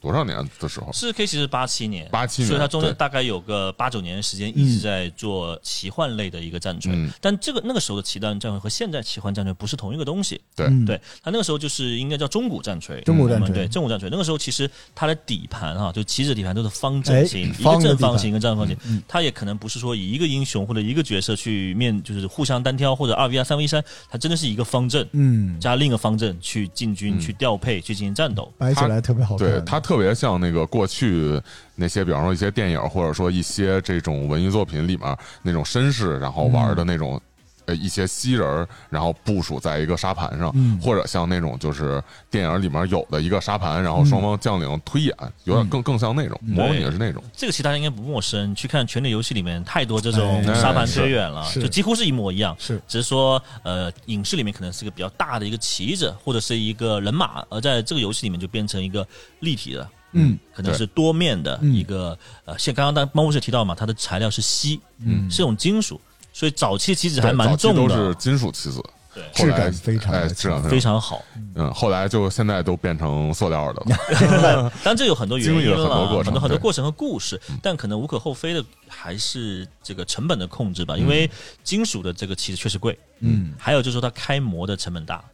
多少年的时候，四十 K 其实八七年，八七年所以它中间大概有个八九年的时间一直在做奇幻类的一个战锤。嗯但这个那个时候的奇幻战锤和现在奇幻战锤不是同一个东西。对嗯对，它那个时候就是应该叫中古战锤，中古战锤对中古战锤。那个时候其实它的底盘哈，就棋子底盘都是方正型，一个正方形，一个正方形嗯。它也可能不是说以一个英雄或者一个角色去面，就是互相单挑或者二 v 二、三 v 三，它真的是一个方阵嗯，加另一个方阵去进军、去调配、去进行战斗。摆起来特别好看。对，它特别像那个过去那些，比方说一些电影，或者说一些这种文艺作品里面那种绅士，然后玩的那种。呃，一些西人儿，然后部署在一个沙盘上，嗯或者像那种就是电影里面有的一个沙盘，然后双方将领推演，有点更更像那种，模拟的是那种。这个其实大家应该不陌生，去看《权力游戏》里面太多这种哎沙盘推演了，是就几乎是一模一样。是只是说，呃，影视里面可能是一个比较大的一个旗子，或者是一个人马，而在这个游戏里面就变成一个立体的，嗯可能是多面的嗯一个。呃，像刚刚当猫博士提到嘛，它的材料是锡，嗯是种金属，所以早期棋子还蛮重的。都是，金属棋子，对，质感非常哎，质感非常好。嗯，后来就现在都变成塑料的了。当然这有很多原因了很多，过程很多很多过程和故事，但可能无可厚非的还是这个成本的控制吧，因为金属的这个棋子确实贵，嗯。还有就是说它开模的成本大。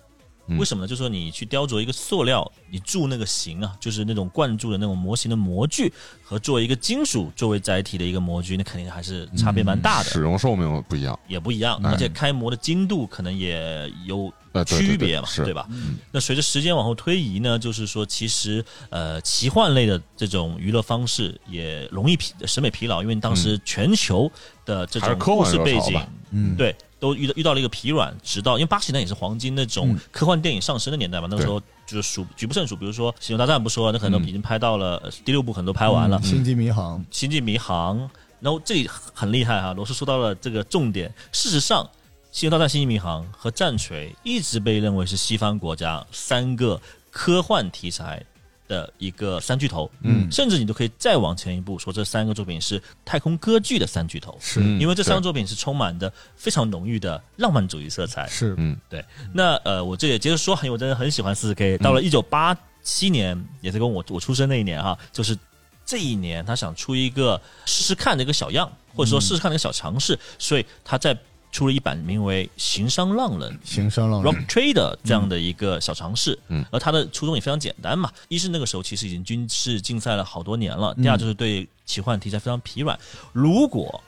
嗯为什么呢？就是说你去雕琢一个塑料，你铸那个形啊，就是那种灌注的那种模型的模具，和做一个金属作为载体的一个模具，那肯定还是差别蛮大的，使用寿命不一样。也不一样。哎而且开模的精度可能也有区别嘛，是对吧？那随着时间往后推移呢，就是说，其实呃，奇幻类的这种娱乐方式也容易疲审美疲劳，因为当时全球的这种故事背景嗯，对，都遇到遇到了一个疲软，直到因为八十年代也是黄金那种嗯。科幻电影上升的年代嘛，那个时候就是数举不胜数，比如说《星球大战》不说，那可能嗯已经拍到了、呃第六部，可能都拍完了，嗯。星际迷航，星际迷航》，然后这里很厉害哈，罗斯说到了这个重点。事实上，《星球大战：星际迷航》和《战锤》一直被认为是西方国家三个科幻题材的一个三巨头。嗯。甚至你都可以再往前一步，说这三个作品是太空歌剧的三巨头。是。嗯因为这三个作品是充满的非常浓郁的浪漫主义色彩。是。嗯。对，那呃，我这也接着说，因为我真的很喜欢四十 K。到了一九八七年，也是跟我我出生那一年哈，就是这一年，他想出一个试试看的一个小样，或者说试试看的一个小尝试，所以他在出了一版名为《行商浪人》行商浪人 Rock Trader 这样的一个小尝试，嗯而它的初衷也非常简单嘛，一是那个时候其实已经军事竞赛了好多年了，嗯第二就是对奇幻题材非常疲软。如果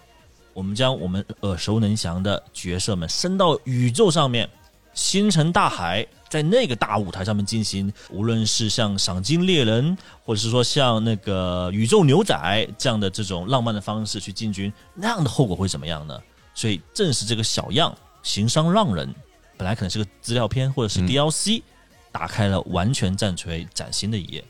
我们将我们耳熟能详的角色们升到宇宙上面，星辰大海在那个大舞台上面进行，无论是像赏金猎人，或者是说像那个宇宙牛仔这样的这种浪漫的方式去进军，那样的后果会怎么样呢？所以正是这个小样行商浪人，本来可能是个资料片或者是嗯 DLC，、打开了完全战锤崭新的一页。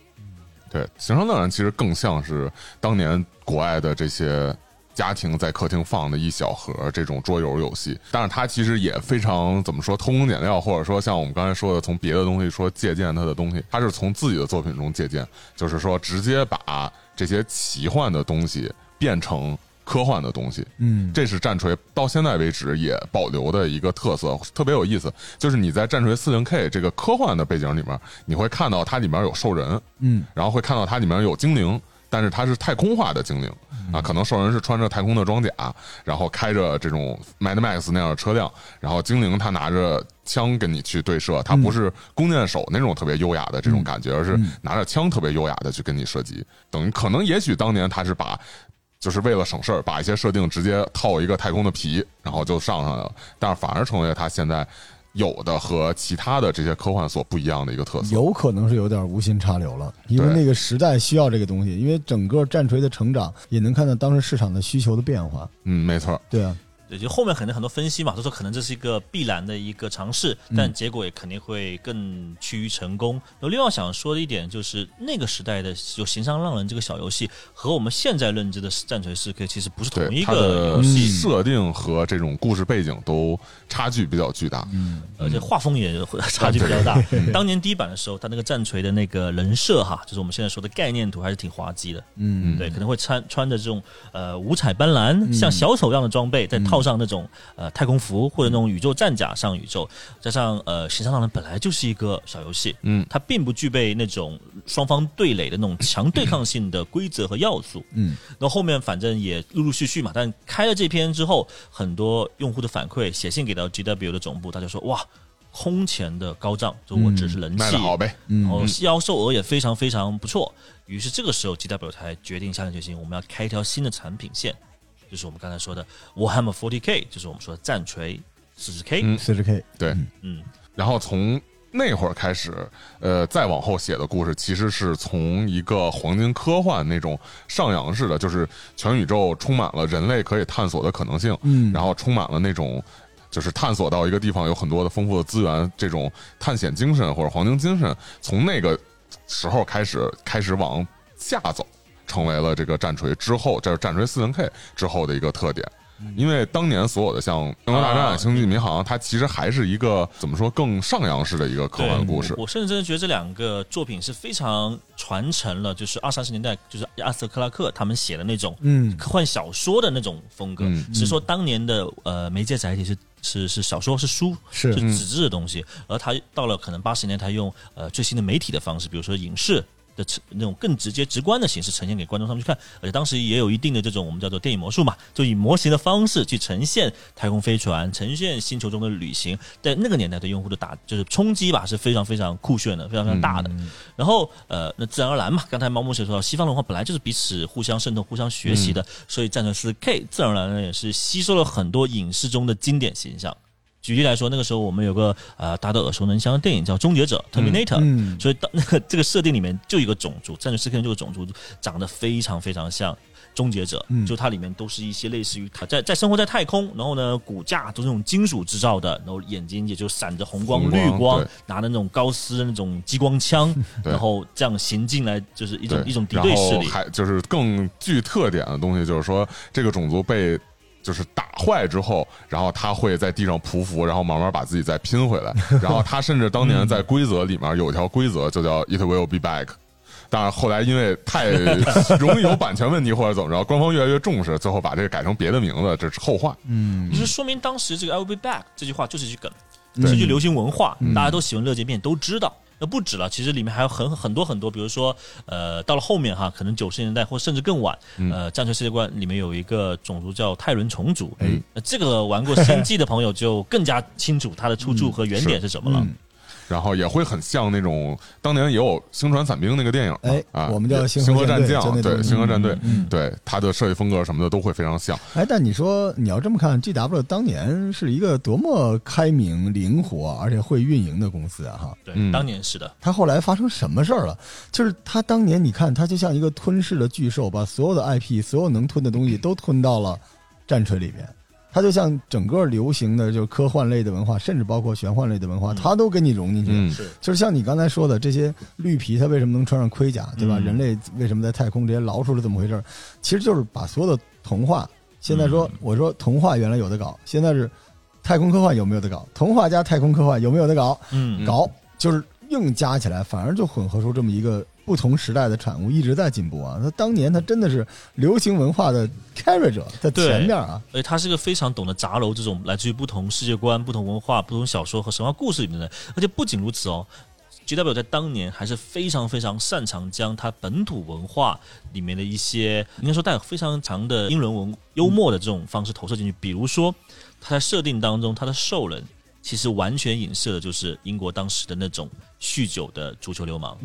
对，《行商浪人》其实更像是当年国外的这些家庭在客厅放的一小盒这种桌游游戏，但是它其实也非常怎么说偷工减料，或者说像我们刚才说的，从别的东西说借鉴它的东西，它是从自己的作品中借鉴，就是说直接把这些奇幻的东西变成科幻的东西，嗯，这是战锤到现在为止也保留的一个特色，特别有意思。就是你在战锤四零 K 这个科幻的背景里面，你会看到它里面有兽人，嗯，然后会看到它里面有精灵，但是它是太空化的精灵啊，可能兽人是穿着太空的装甲，然后开着这种 Mad Max 那样的车辆，然后精灵他拿着枪跟你去对射，它不是弓箭手那种特别优雅的这种感觉，而是拿着枪特别优雅的去跟你射击，等于可能也许当年他是把。就是为了省事儿，把一些设定直接套一个太空的皮，然后就上上来了。但是反而成为了他现在有的和其他的这些科幻所不一样的一个特色。有可能是有点无心插柳了，因为那个时代需要这个东西，因为整个战锤的成长也能看到当时市场的需求的变化。嗯，没错，对啊，对，就后面肯定很多分析嘛，都说可能这是一个必然的一个尝试，但结果也肯定会更趋于成功。然后另外想说的一点就是，那个时代的有《行商浪人》这个小游戏和我们现在认知的战锤四 K 其实不是同一个游戏，设定和这种故事背景都差距比较巨大。嗯而且画风也 差距比较大。当年第一版的时候，它那个战锤的那个人设哈，就是我们现在说的概念图，还是挺滑稽的。嗯，对，可能会穿穿着这种呃五彩斑斓、像小丑一样的装备，在套上那种呃太空服或者那种宇宙战甲上宇宙，加上呃《行商浪人》本来就是一个小游戏，嗯，它并不具备那种双方对垒的那种强对抗性的规则和要素。嗯，那后后面反正也陆陆续续嘛，但开了这篇之后，很多用户的反馈写信给到 GW 的总部，大家说哇。空前的高涨，就我只是人气，卖好呗，然后销售额也非常非常不错。于是这个时候，GW 才决定下定决心，我们要开一条新的产品线，就是我们刚才说的 Warhammer 40K，就是我们说的战锤四十 K。嗯四十 K，对。嗯，然后从那会儿开始，呃，再往后写的故事，其实是从一个黄金科幻那种上扬式的，就是全宇宙充满了人类可以探索的可能性，嗯然后充满了那种。就是探索到一个地方有很多的丰富的资源，这种探险精神或者黄金精神，从那个时候开始开始往下走，成为了这个战锤之后，这是战锤四零 K 之后的一个特点。因为当年所有的像《星球大战》啊星际迷航》，它其实还是一个怎么说更上扬式的一个科幻故事我。甚至真的觉得这两个作品是非常传承了，就是二三十年代就是阿瑟克拉克他们写的那种嗯科幻小说的那种风格。嗯只是说当年的呃媒介载体是是是小说是书是嗯纸质的东西，而他到了可能八十年，他用呃最新的媒体的方式，比如说影视。的呈那种更直接、直观的形式呈现给观众他们去看，而且当时也有一定的这种我们叫做电影魔术嘛，就以模型的方式去呈现太空飞船，呈现星球中的旅行，在那个年代对用户的打就是冲击吧是非常非常酷炫的，非常非常大的。然后呃，那自然而然嘛，刚才毛木写说到，西方文化本来就是彼此互相渗透、互相学习的，所以战神四 K 自然而然也是吸收了很多影视中的经典形象。举例来说，那个时候我们有个呃大家都耳熟能详的电影叫《终结者》（Terminator），、嗯所以当那个这个设定里面就一个种族，战锤四 K 这个种族长得非常非常像。终结者，嗯就它里面都是一些类似于它在在生活在太空，然后呢骨架都是那种金属制造的，然后眼睛也就闪着红光、绿光，拿着那种高斯的那种激光枪，然后这样行进来就是一种一种敌对势力。还就是更具特点的东西，就是说这个种族被就是打坏之后，然后他会在地上匍匐，然后慢慢把自己再拼回来。然后他甚至当年在规则里面有一条规则，就叫 “It will be back”。但是后来因为太 容易有版权问题或者怎么着，官方越来越重视，最后把这个改成别的名字，这是后话。嗯就是说明当时这个 "I will be back" 这句话就是一句梗，对是一句流行文化，大家都喜欢乐见面，都知道。那不止了，其实里面还有很很多很多，比如说，呃，到了后面哈，可能九十年代或甚至更晚，呃，战锤世界观里面有一个种族叫泰伦虫族，哎。那这个玩过《星际》的朋友就更加清楚它的出处和原点是什么了。嗯然后也会很像那种当年也有《星船伞兵》那个电影，哎啊，我们叫星河战将，对，星河战队嗯嗯，对它的设计风格什么的都会非常像。哎，但你说你要这么看，G W 当年是一个多么开明、灵活，而且会运营的公司啊！哈，对，嗯当年是的，他后来发生什么事儿了？就是他当年，你看他就像一个吞噬的巨兽，把所有的 IP、所有能吞的东西都吞到了战锤里边。他就像整个流行的就是科幻类的文化，甚至包括玄幻类的文化，它都给你融进去。嗯，就是像你刚才说的，这些绿皮它为什么能穿上盔甲，对吧？嗯人类为什么在太空？这些老鼠是怎么回事？其实就是把所有的童话，现在说、嗯我说童话原来有的搞，现在是太空科幻有没有的搞？童话加太空科幻有没有的搞？嗯，搞就是硬加起来，反而就混合出这么一个不同时代的产物，一直在进步啊。他当年他真的是流行文化的 carry 者，在前面啊。而且他是个非常懂得杂糅这种来自于不同世界观、不同文化、不同小说和神话故事里面的人。而且不仅如此哦，G.W 在当年还是非常非常擅长将他本土文化里面的一些应该说带有非常强的英伦文幽默的这种方式投射进去。比如说，他在设定当中，他的兽人其实完全影射的就是英国当时的那种酗酒的足球流氓。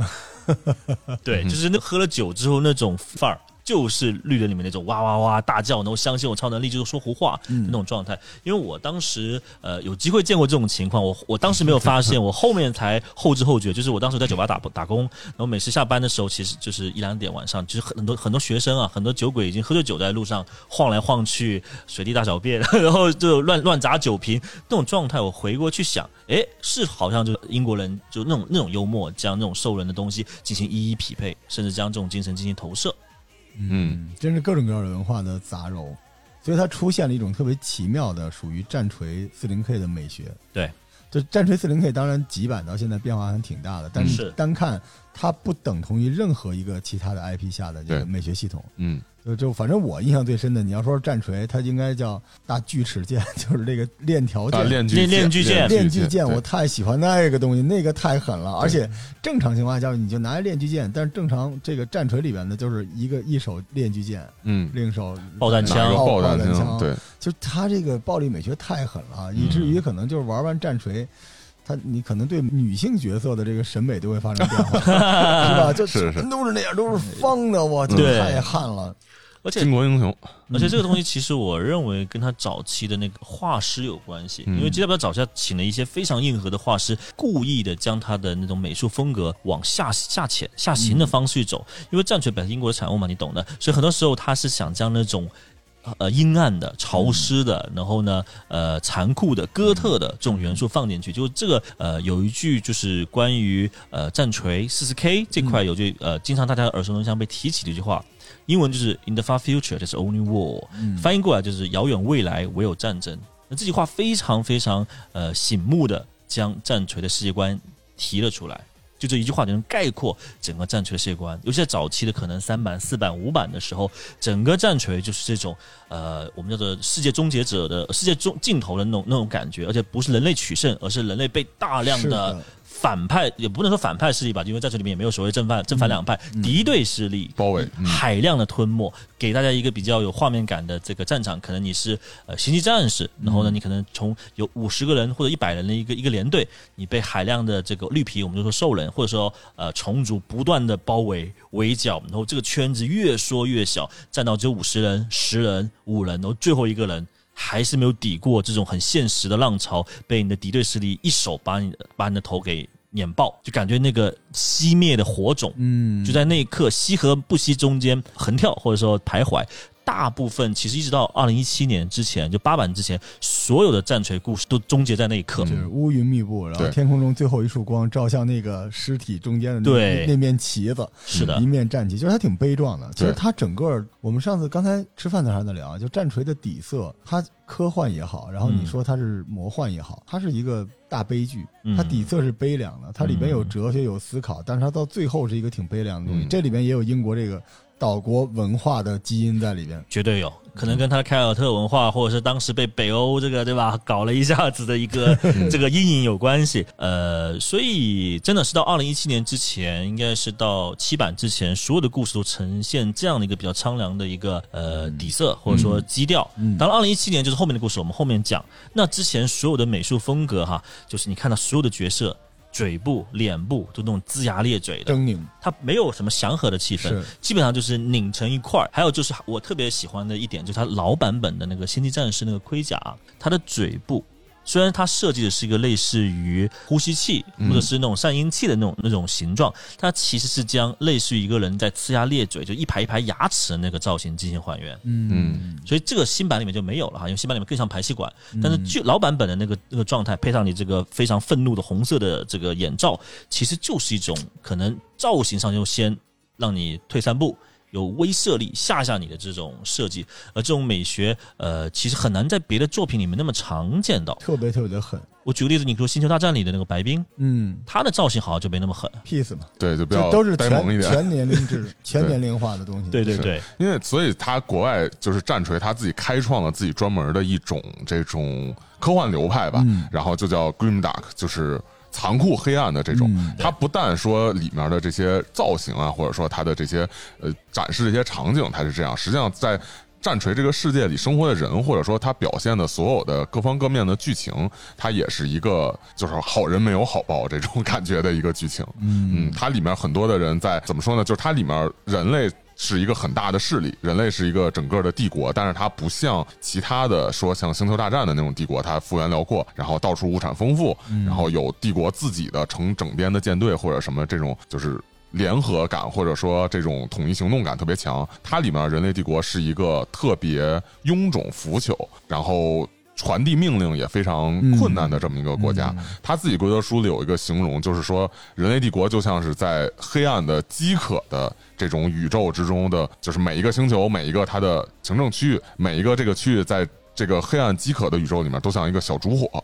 对，就是那喝了酒之后那种范儿，就是绿人里面那种哇哇哇大叫，然后相信我超能力就是说胡话的那种状态。因为我当时呃有机会见过这种情况，我我当时没有发现，我后面才后知后觉，就是我当时在酒吧打打工，然后每次下班的时候，其实就是一两点晚上，就是很多很多学生啊，很多酒鬼已经喝醉酒在路上晃来晃去，随地大小便，然后就乱乱砸酒瓶那种状态。我回过去想，哎，是好像就是英国人就那种那种幽默，将那种兽人的东西进行一一匹配，甚至将这种精神进行投射。嗯，真是各种各样的文化的杂糅，所以它出现了一种特别奇妙的属于战锤四零 K 的美学。对，就战锤四零 K，当然几版到现在变化还挺大的，但是是。单看它不等同于任何一个其他的 IP 下的这个美学系统。嗯，就就反正我印象最深的，你要说是战锤，它应该叫大锯齿剑，就是这个链条剑。啊，链锯链链锯剑。链锯剑，我太喜欢那个东西，那个太狠了。而且正常情况下，你就拿链锯剑，但是正常这个战锤里边的，就是一个一手链锯剑，嗯，另一手爆弹枪。爆弹枪，对，就它这个暴力美学太狠了，以至于可能就是玩完战锤，他你可能对女性角色的这个审美都会发生变化，是吧？就是是都是那样，都是方的，我太悍了。而且巾帼英雄，而且这个东西其实我认为跟他早期的那个画师有关系，嗯因为吉代表早期他请了一些非常硬核的画师，故意的将他的那种美术风格往下下潜下行的方式去走。因为战锤本身英国的产物嘛，你懂的，所以很多时候他是想将那种。呃，阴暗的、潮湿的，然后呢，呃，残酷的、哥特的这种元素放进去，就是这个呃，有一句就是关于呃战锤四十 K 这块有句呃，经常大家耳熟能详被提起的一句话，英文就是 In the far future, there's only war，、翻译过来就是遥远未来唯有战争。那这句话非常非常呃醒目的将战锤的世界观提了出来。就这一句话就能概括整个战锤世界观，尤其在早期的可能三版、四版、五版的时候，整个战锤就是这种呃，我们叫做世界终结者的世界终尽头的那种那种感觉，而且不是人类取胜，而是人类被大量的。反派，也不能说反派势力吧，因为在这里面也没有所谓正反正反两派，敌对势力包围，嗯海量的吞没，给大家一个比较有画面感的这个战场。可能你是呃星际战士，然后呢，你可能从有五十个人或者一百人的一个一个连队，你被海量的这个绿皮，我们就说兽人或者说呃虫族不断的包围围剿，然后这个圈子越缩越小，战到只有五十人、十人、五人，然后最后一个人。还是没有抵过这种很现实的浪潮，被你的敌对势力一手把你把你的头给碾爆，就感觉那个熄灭的火种，嗯，就在那一刻熄和不熄中间横跳或者说徘徊。大部分其实一直到二零一七年之前，就八版之前，所有的战锤故事都终结在那一刻。就是乌云密布，然后天空中最后一束光照向那个尸体中间的那对。那面旗子，是的。一，面战旗，就是它挺悲壮的。其实它整个，我们上次刚才吃饭的时候还在聊，就战锤的底色，它科幻也好，然后你嗯。说它是魔幻也好，它是一个大悲剧，嗯。它底色是悲凉的，它里边有哲学有思考，但是它到最后是一个挺悲凉的东西。嗯。这里边也有英国这个岛国文化的基因在里边。绝对有可能跟他的凯尔特文化，或者是当时被北欧这个对吧搞了一下子的一个 这个阴影有关系。呃，所以真的是到二零一七年之前，应该是到七版之前，所有的故事都呈现这样的一个比较苍凉的一个呃底色或者说基调。当然，二零一七年就是后面的故事，我们后面讲。那之前所有的美术风格哈，就是你看到所有的角色。嘴部、脸部就那种龇牙咧嘴的，狰狞它没有什么祥和的气氛，基本上就是拧成一块儿。还有就是我特别喜欢的一点，就是它老版本的那个星际战士那个盔甲，它的嘴部。虽然它设计的是一个类似于呼吸器或者是那种散音器的那种那种形状，它其实是将类似于一个人在呲牙咧嘴，就一排一排牙齿的那个造型进行还原。嗯所以这个新版里面就没有了哈，因为新版里面更像排气管。但是旧老版本的那个那个状态，配上你这个非常愤怒的红色的这个眼罩，其实就是一种可能造型上就先让你退三步。有威慑力吓吓你的这种设计，而这种美学，呃，其实很难在别的作品里面那么常见到。特别特别的狠，我举个例子，你说《星球大战》里的那个白冰，嗯他的造型好像就没那么狠。，peace 嘛，对，就比较都是呆萌一点。全全年龄制、全年龄化的东西。是对对对，因为所以他国外就是战锤，他自己开创了自己专门的一种这种科幻流派吧，嗯然后就叫 Grimdark，就是残酷黑暗的这种。嗯它不但说里面的这些造型啊，或者说它的这些呃展示这些场景，它是这样，实际上在。战锤这个世界里生活的人，或者说他表现的所有的各方各面的剧情，它也是一个就是好人没有好报这种感觉的一个剧情。嗯，它里面很多的人在怎么说呢？就是它里面人类是一个很大的势力，人类是一个整个的帝国，但是它不像其他的说像星球大战的那种帝国，它幅员辽阔，然后到处物产丰富，然后有帝国自己的成整编的舰队或者什么这种就是。联合感或者说这种统一行动感特别强，它里面人类帝国是一个特别臃肿腐朽，然后传递命令也非常困难的这么一个国家。他自己规则书里有一个形容，就是说人类帝国就像是在黑暗的饥渴的这种宇宙之中的，就是每一个星球、每一个它的行政区域、每一个这个区域在这个黑暗饥渴的宇宙里面，都像一个小烛火。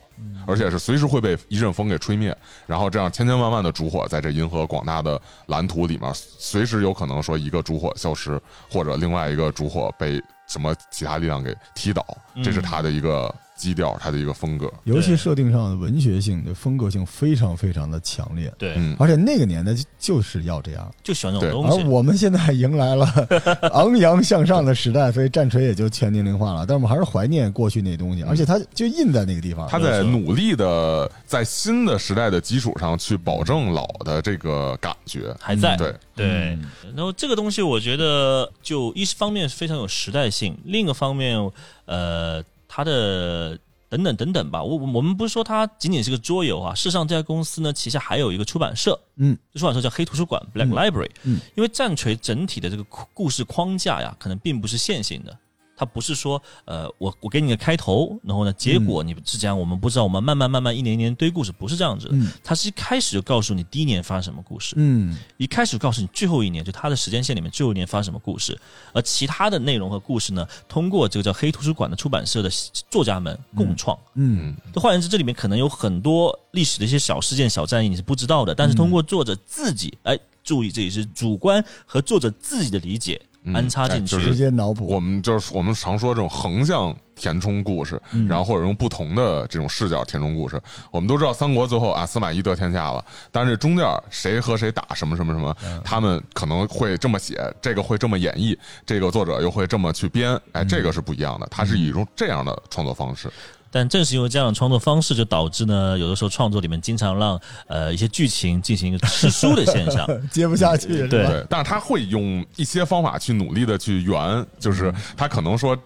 而且是随时会被一阵风给吹灭，然后这样千千万万的烛火在这银河广大的蓝图里面，随时有可能说一个烛火消失，或者另外一个烛火被什么其他力量给踢倒，这是他的一个基调，它的一个风格。游戏设定上的文学性的风格性非常非常的强烈，对，嗯，而且那个年代就就是要这样。就喜欢这种对而东西。我们现在迎来了 昂扬向上的时代，所以战锤也就全年龄化了。但我们还是怀念过去那东西，而且它就印在那个地方。他在努力的在新的时代的基础上去保证老的这个感觉。还在，对，对嗯，然后这个东西我觉得，就一方面是非常有时代性，另一个方面，呃，它的等等等等吧。我我们不是说它仅仅是个桌游啊，事实上这家公司呢旗下还有一个出版社，嗯，这出版社叫黑图书馆 （Black Library）。嗯，因为战锤整体的这个故故事框架呀，可能并不是线性的。它不是说，呃，我我给你个开头，然后呢，结果你是这样，我们不知道，我们慢慢慢慢一年一年堆故事，不是这样子的。嗯它是一开始就告诉你第一年发生什么故事，嗯一开始告诉你最后一年，就它的时间线里面最后一年发生什么故事，而其他的内容和故事呢，通过这个叫黑图书馆的出版社的作家们共创。嗯就换言之，这里面可能有很多历史的一些小事件、小战役你是不知道的，但是通过作者自己，哎，注意这里是主观和作者自己的理解安插进去。哎直接脑补。我们就是我们常说这种横向填充故事，然后或者用不同的这种视角填充故事。我们都知道三国最后啊，司马懿得天下了，但是中间谁和谁打什么什么什么，他们可能会这么写，这个会这么演绎，这个作者又会这么去编，哎，这个是不一样的，他是以一种这样的创作方式。但正是因为这样的创作方式，就导致呢，有的时候创作里面经常让呃一些剧情进行一个吃书的现象。接不下去，对对，但是他会用一些方法去努力的去圆，就是他可能说。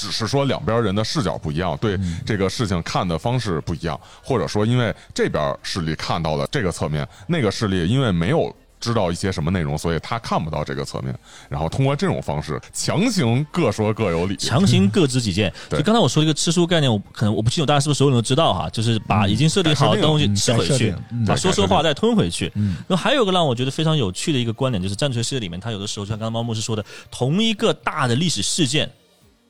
只是说两边人的视角不一样，对这个事情看的方式不一样，或者说因为这边势力看到了这个侧面，那个势力因为没有知道一些什么内容，所以他看不到这个侧面，然后通过这种方式强行各说各有理，强行各执己见。就刚才我说了一个吃书概念，我可能我不清楚大家是不是所有人都知道哈，就是把已经设定好的东西嗯吃回去把说说话再吞回去。那还有个让我觉得非常有趣的一个观点，就是战锤世界里面，它有的时候就像刚刚猫牧师说的，同一个大的历史事件，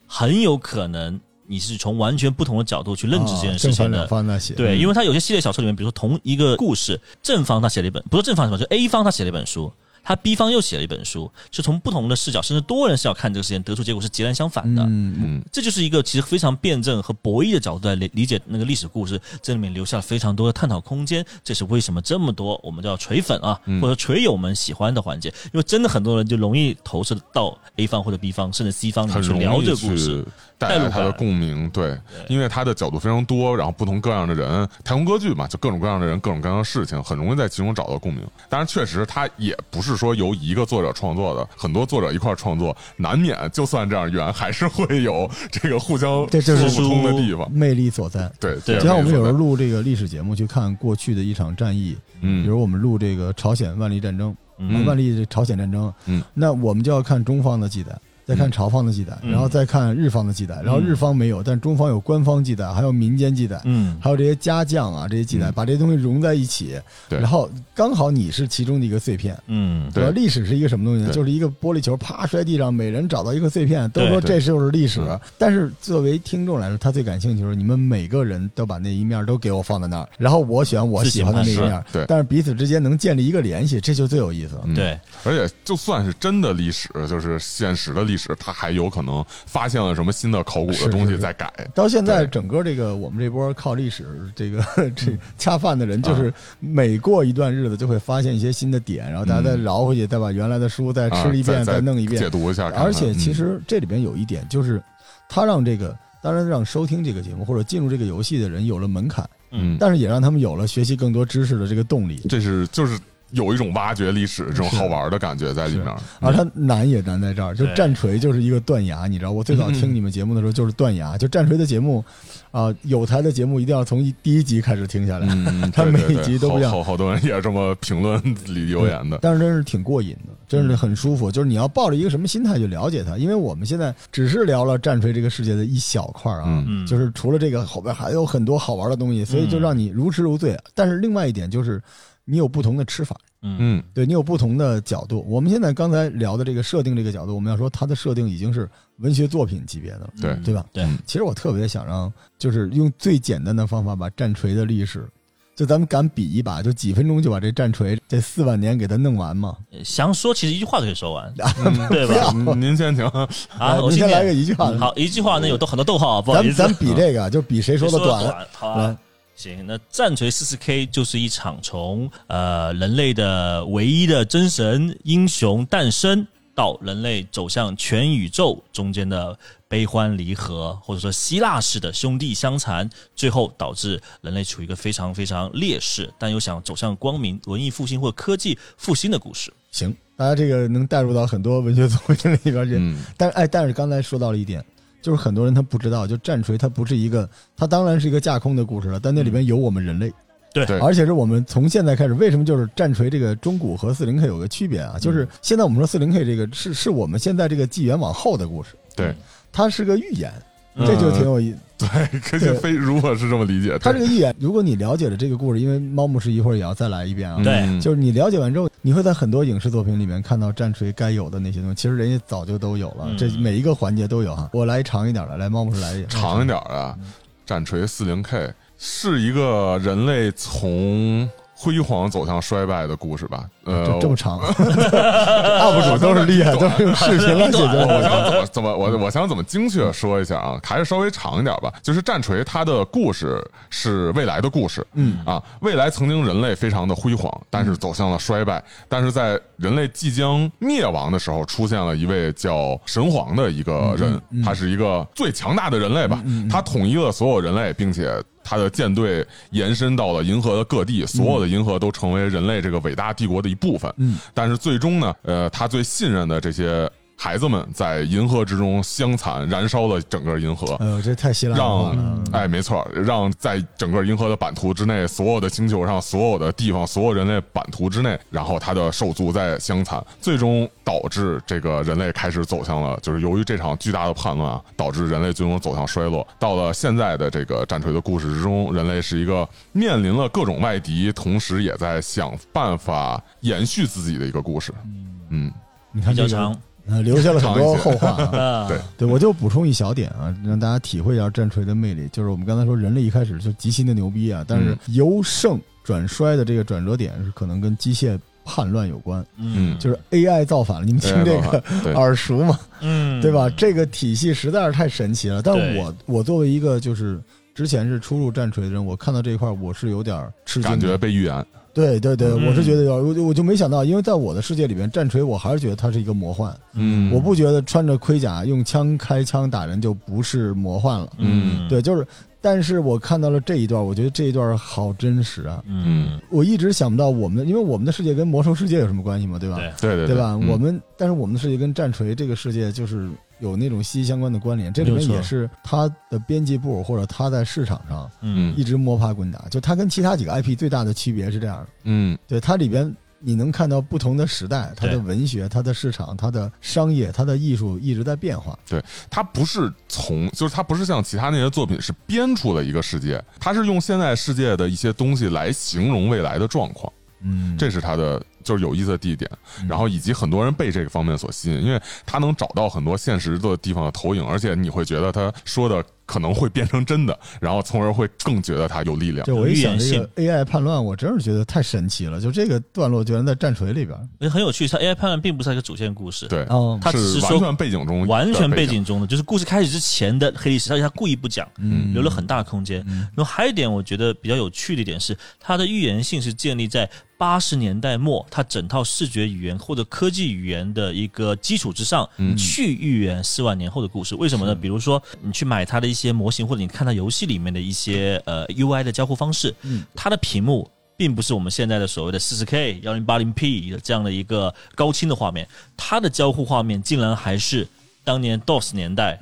很有可能你是从完全不同的角度去认知这件事情的。对，嗯。因为他有些系列小说里面，比如说同一个故事，正方他写了一本，不是正方什么，就 A 方他写了一本书他 B 方又写了一本书，是从不同的视角，甚至多人视角看这个事件，得出结果是截然相反的。嗯，嗯，这就是一个其实非常辩证和博弈的角度来理理解那个历史故事，这里面留下了非常多的探讨空间。这是为什么这么多我们叫锤粉啊，嗯或者锤友们喜欢的环节，因为真的很多人就容易投射到 A 方或者 B 方，甚至 C 方里面去聊这个故事。带来他的共鸣，对，因为他的角度非常多，然后不同各样的人，太空歌剧嘛，就各种各样的人，各种各样的事情，很容易在其中找到共鸣。当然，确实他也不是说由一个作者创作的，很多作者一块创作，难免就算这样圆，还是会有这个互相 这这是说不通的地方。魅力所在。对，对就像我们有时候候，录这个历史节目，去看过去的一场战役，嗯比嗯如我们录这个朝鲜万历战争，嗯万历朝鲜战争，嗯，那我们就要看中方的记载。再看朝方的记载，嗯。然后再看日方的记载，然后日方没有，但中方有官方记载，还有民间记载，嗯，还有这些家将啊这些记载，嗯。把这些东西融在一起，对。然后刚好你是其中的一个碎片，嗯，对？历史是一个什么东西呢？就是一个玻璃球，啪摔地上，每人找到一个碎片，都说这就是历史。嗯。但是作为听众来说，他最感兴趣就是你们每个人都把那一面都给我放在那儿，然后我选我喜欢的那一面，对。但是彼此之间能建立一个联系，这就最有意思了。嗯。对，而且就算是真的历史，就是现实的历史，它还有可能发现了什么新的考古的东是是是西在改。到现在，整个这个我们这波靠历史这个 这恰饭的人，就是每过一段日子就会发现一些新的点，然后大家再嗯绕回去，再把原来的书再啊吃一遍，再再弄一遍解。读一下看看。而且其嗯实这里边有一点，就是他让这个，当然让收听这个节目或者进入这个游戏的人有了门槛，嗯，但是也让他们有了学习更多知识的这个动力。这是就是有一种挖掘历史这种好玩的感觉在里面。而它难也难在这儿，就战锤就是一个断崖，你知道，我最早听你们节目的时候就是断崖，就战锤的节目，啊，有台的节目一定要从一第一集开始听下来，嗯，他每对对对集都不一样好好好多人也这么评论里留言的。但是真是挺过瘾的，真是很舒服。就是你要抱着一个什么心态去了解它，因为我们现在只是聊了战锤这个世界的一小块儿啊，嗯嗯就是除了这个后边还有很多好玩的东西，所以就让你如痴如醉。但是另外一点就是，你有不同的吃法，嗯嗯对你有不同的角度。我们现在刚才聊的这个设定这个角度，我们要说它的设定已经是文学作品级别的了，对对吧？对，其实我特别想让，就是用最简单的方法把战锤的历史，就咱们敢比一把，就几分钟就把这战锤这四万年给它弄完嘛？想说其实一句话就可以说完，对吧？嗯您先请。啊，我先来个一句话，好一句话呢有都很多逗号啊，不好意思，咱咱比这个，就比谁说的说短。好啊。行，那战锤四四 K 就是一场从呃人类的唯一的真神英雄诞生到人类走向全宇宙中间的悲欢离合，或者说希腊式的兄弟相残，最后导致人类处于一个非常非常劣势，但又想走向光明、文艺复兴或科技复兴的故事。行，大家这个能带入到很多文学作品里边去。嗯但哎，但是刚才说到了一点，就是很多人他不知道，就战锤它不是一个，它当然是一个架空的故事了，但那里边有我们人类。对对而且是我们从现在开始，为什么就是战锤这个中古和四零 K 有个区别啊？就是现在我们说四零 K 这个是是我们现在这个纪元往后的故事，对它是个预言，嗯这就挺有意。对，可以非如果是这么理解，他这个预言，如果你了解了这个故事，因为猫牧师一会儿也要再来一遍啊，对。嗯。就是你了解完之后，你会在很多影视作品里面看到战锤该有的那些东西，其实人家早就都有了，嗯。这每一个环节都有哈。我来长一点的，来猫牧师来一长一点的，战锤四零 K 是一个人类从辉煌走向衰败的故事吧？呃，这这么长，UP 主都是厉害，都是用视频来解决我想我。怎么怎么我我想怎么精确说一下啊，还是稍微长一点吧。就是战锤它的故事是未来的故事，嗯啊，未来曾经人类非常的辉煌，但是走向了衰败。但是在人类即将灭亡的时候，出现了一位叫神皇的一个人，他是一个最强大的人类吧，他统一了所有人类，并且。他的舰队延伸到了银河的各地，所有的银河都成为人类这个伟大帝国的一部分。嗯，但是最终呢，呃，他最信任的这些孩子们在银河之中相残，燃烧了整个银河。哎呦，这太希腊了让了。哎，没错，让在整个银河的版图之内，所有的星球上，所有的地方，所有人类版图之内，然后他的手足在相残，最终导致这个人类开始走向了，就是由于这场巨大的叛乱啊，导致人类最终走向衰落。到了现在的这个战锤的故事之中，人类是一个面临了各种外敌，同时也在想办法延续自己的一个故事。嗯，你看这个较长，呃，留下了很多后话啊。啊，对对，我就补充一小点啊，让大家体会一下战锤的魅力。就是我们刚才说，人类一开始就极其的牛逼啊，但是由盛转衰的这个转折点是可能跟机械叛乱有关，嗯就是 AI 造反了。你们听这个 耳熟吗？嗯，对吧？这个体系实在是太神奇了。但我我作为一个就是之前是初入战锤的人，我看到这一块我是有点儿吃惊，感觉被预言。对对对，嗯。我是觉得有，我就我就没想到，因为在我的世界里边，战锤我还是觉得它是一个魔幻，嗯。我不觉得穿着盔甲用枪开枪打人就不是魔幻了。嗯，对，就是，但是我看到了这一段，我觉得这一段好真实啊！嗯，我一直想不到我们的，因为我们的世界跟魔兽世界有什么关系嘛，对吧？对，对对对吧？嗯我们但是我们的世界跟战锤这个世界就是有那种息息相关的关联，这里面也是它的编辑部或者它在市场上嗯一直摸爬滚打，就它跟其他几个 IP 最大的区别是这样的。嗯对它里边你能看到不同的时代，它的文学、它的市场、它的商业、它的艺术一直在变化。对它不是从，就是它不是像其他那些作品是编出了一个世界，它是用现在世界的一些东西来形容未来的状况，嗯这是它的就是有意思的地点。然后以及很多人被这个方面所吸引，因为他能找到很多现实的地方的投影，而且你会觉得他说的可能会变成真的，然后从而会更觉得它有力量。就我一想有预言这个 AI 叛乱，我真是觉得太神奇了。就这个段落居然在战锤里边。而且很有趣，它 AI 叛乱并不是一个主线故事，对，哦它只是说是完全背景中的完全背景。中的，就是故事开始之前的黑历史，而且他故意不讲，嗯留了很大的空间。然后还有一点，我觉得比较有趣的一点是，它的预言性是建立在八十年代末，它整套视觉语言或者科技语言的一个基础之上，嗯去预言四万年后的故事。为什么呢？比如说，你去买它的一些模型，或者你看到游戏里面的一些呃 UI 的交互方式，嗯它的屏幕。并不是我们现在的所谓的四十 K 幺零八零 P 的这样的一个高清的画面，它的交互画面竟然还是当年 DOS 年代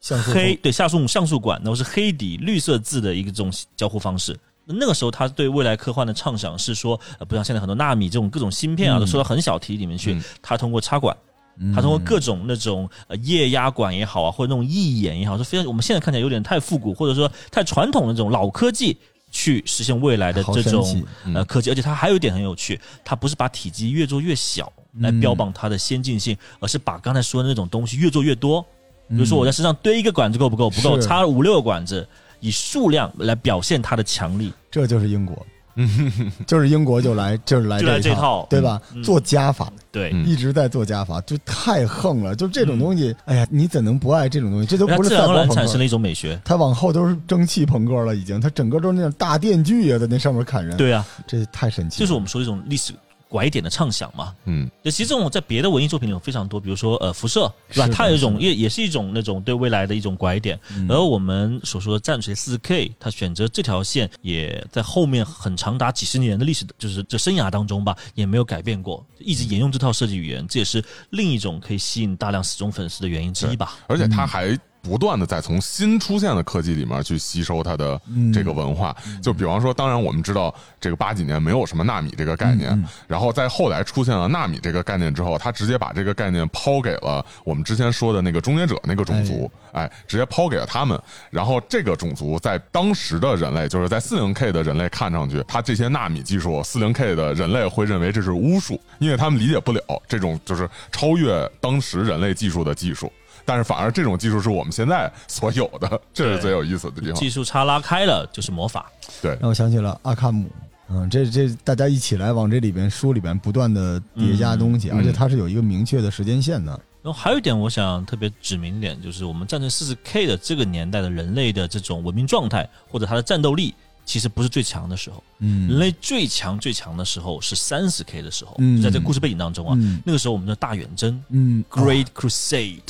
像素黑对像素像素管，然后是黑底绿色字的一个这种交互方式。那个时候，他对未来科幻的畅想是说，呃，不像现在很多纳米这种各种芯片啊，嗯都缩到很小体里面去嗯。他通过插管，嗯他通过各种那种呃液压管也好啊，或者那种义眼也好，是非常我们现在看起来有点太复古，或者说太传统的这种老科技，去实现未来的这种呃科技。而且它还有一点很有趣，它不是把体积越做越小来标榜它的先进性，而是把刚才说的那种东西越做越多。比如说我在身上堆一个管子够不够？不够，是插五六个管子，以数量来表现它的强力。这就是英国，就是英国就来就是来就来这这套对吧？嗯做加法，对，嗯一直在做加法，就太横了。就这种东西，哎呀，你怎能不爱这种东西？这都不是自然而然赛博朋克，产生了一种美学。它往后都是蒸汽朋克了，已经，它整个都是那种大电锯啊，在那上面砍人，，对啊，这太神奇了。就是我们说的一种历史拐点的畅想嘛。嗯就其实这种在别的文艺作品里有非常多，比如说呃辐射，对吧？它有一种也也是一种那种对未来的一种拐点。嗯而我们所说的战锤四 K，它选择这条线，也在后面很长达几十年的历史，就是这生涯当中吧，也没有改变过，一直沿用这套设计语言，这也是另一种可以吸引大量死忠粉丝的原因之一吧。而且它还不断的在从新出现的科技里面去吸收它的嗯这个文化。就比方说，当然我们知道这个八几年没有什么纳米这个概念，然后在后来出现了纳米这个概念之后，他直接把这个概念抛给了我们之前说的那个终结者那个种族，哎，直接抛给了他们。然后这个种族在当时的人类，就是在四零 K 的人类看上去，他这些纳米技术，四零 K 的人类会认为这是巫术，因为他们理解不了这种就是超越当时人类技术的技术。但是反而这种技术是我们现在所有的，这是最有意思的地方。技术差拉开了就是魔法。对，让我想起了阿卡姆。嗯，这这大家一起来往这里边书里边不断的叠加东西，嗯而且它是有一个明确的时间线的。然后还有一点，我想特别指明一点，就是我们战争四十 K 的这个年代的人类的这种文明状态或者它的战斗力，其实不是最强的时候。嗯人类最强最强的时候是三十 K 的时候，嗯就在这个故事背景当中啊，嗯那个时候我们叫大远征嗯 （Great Crusade），你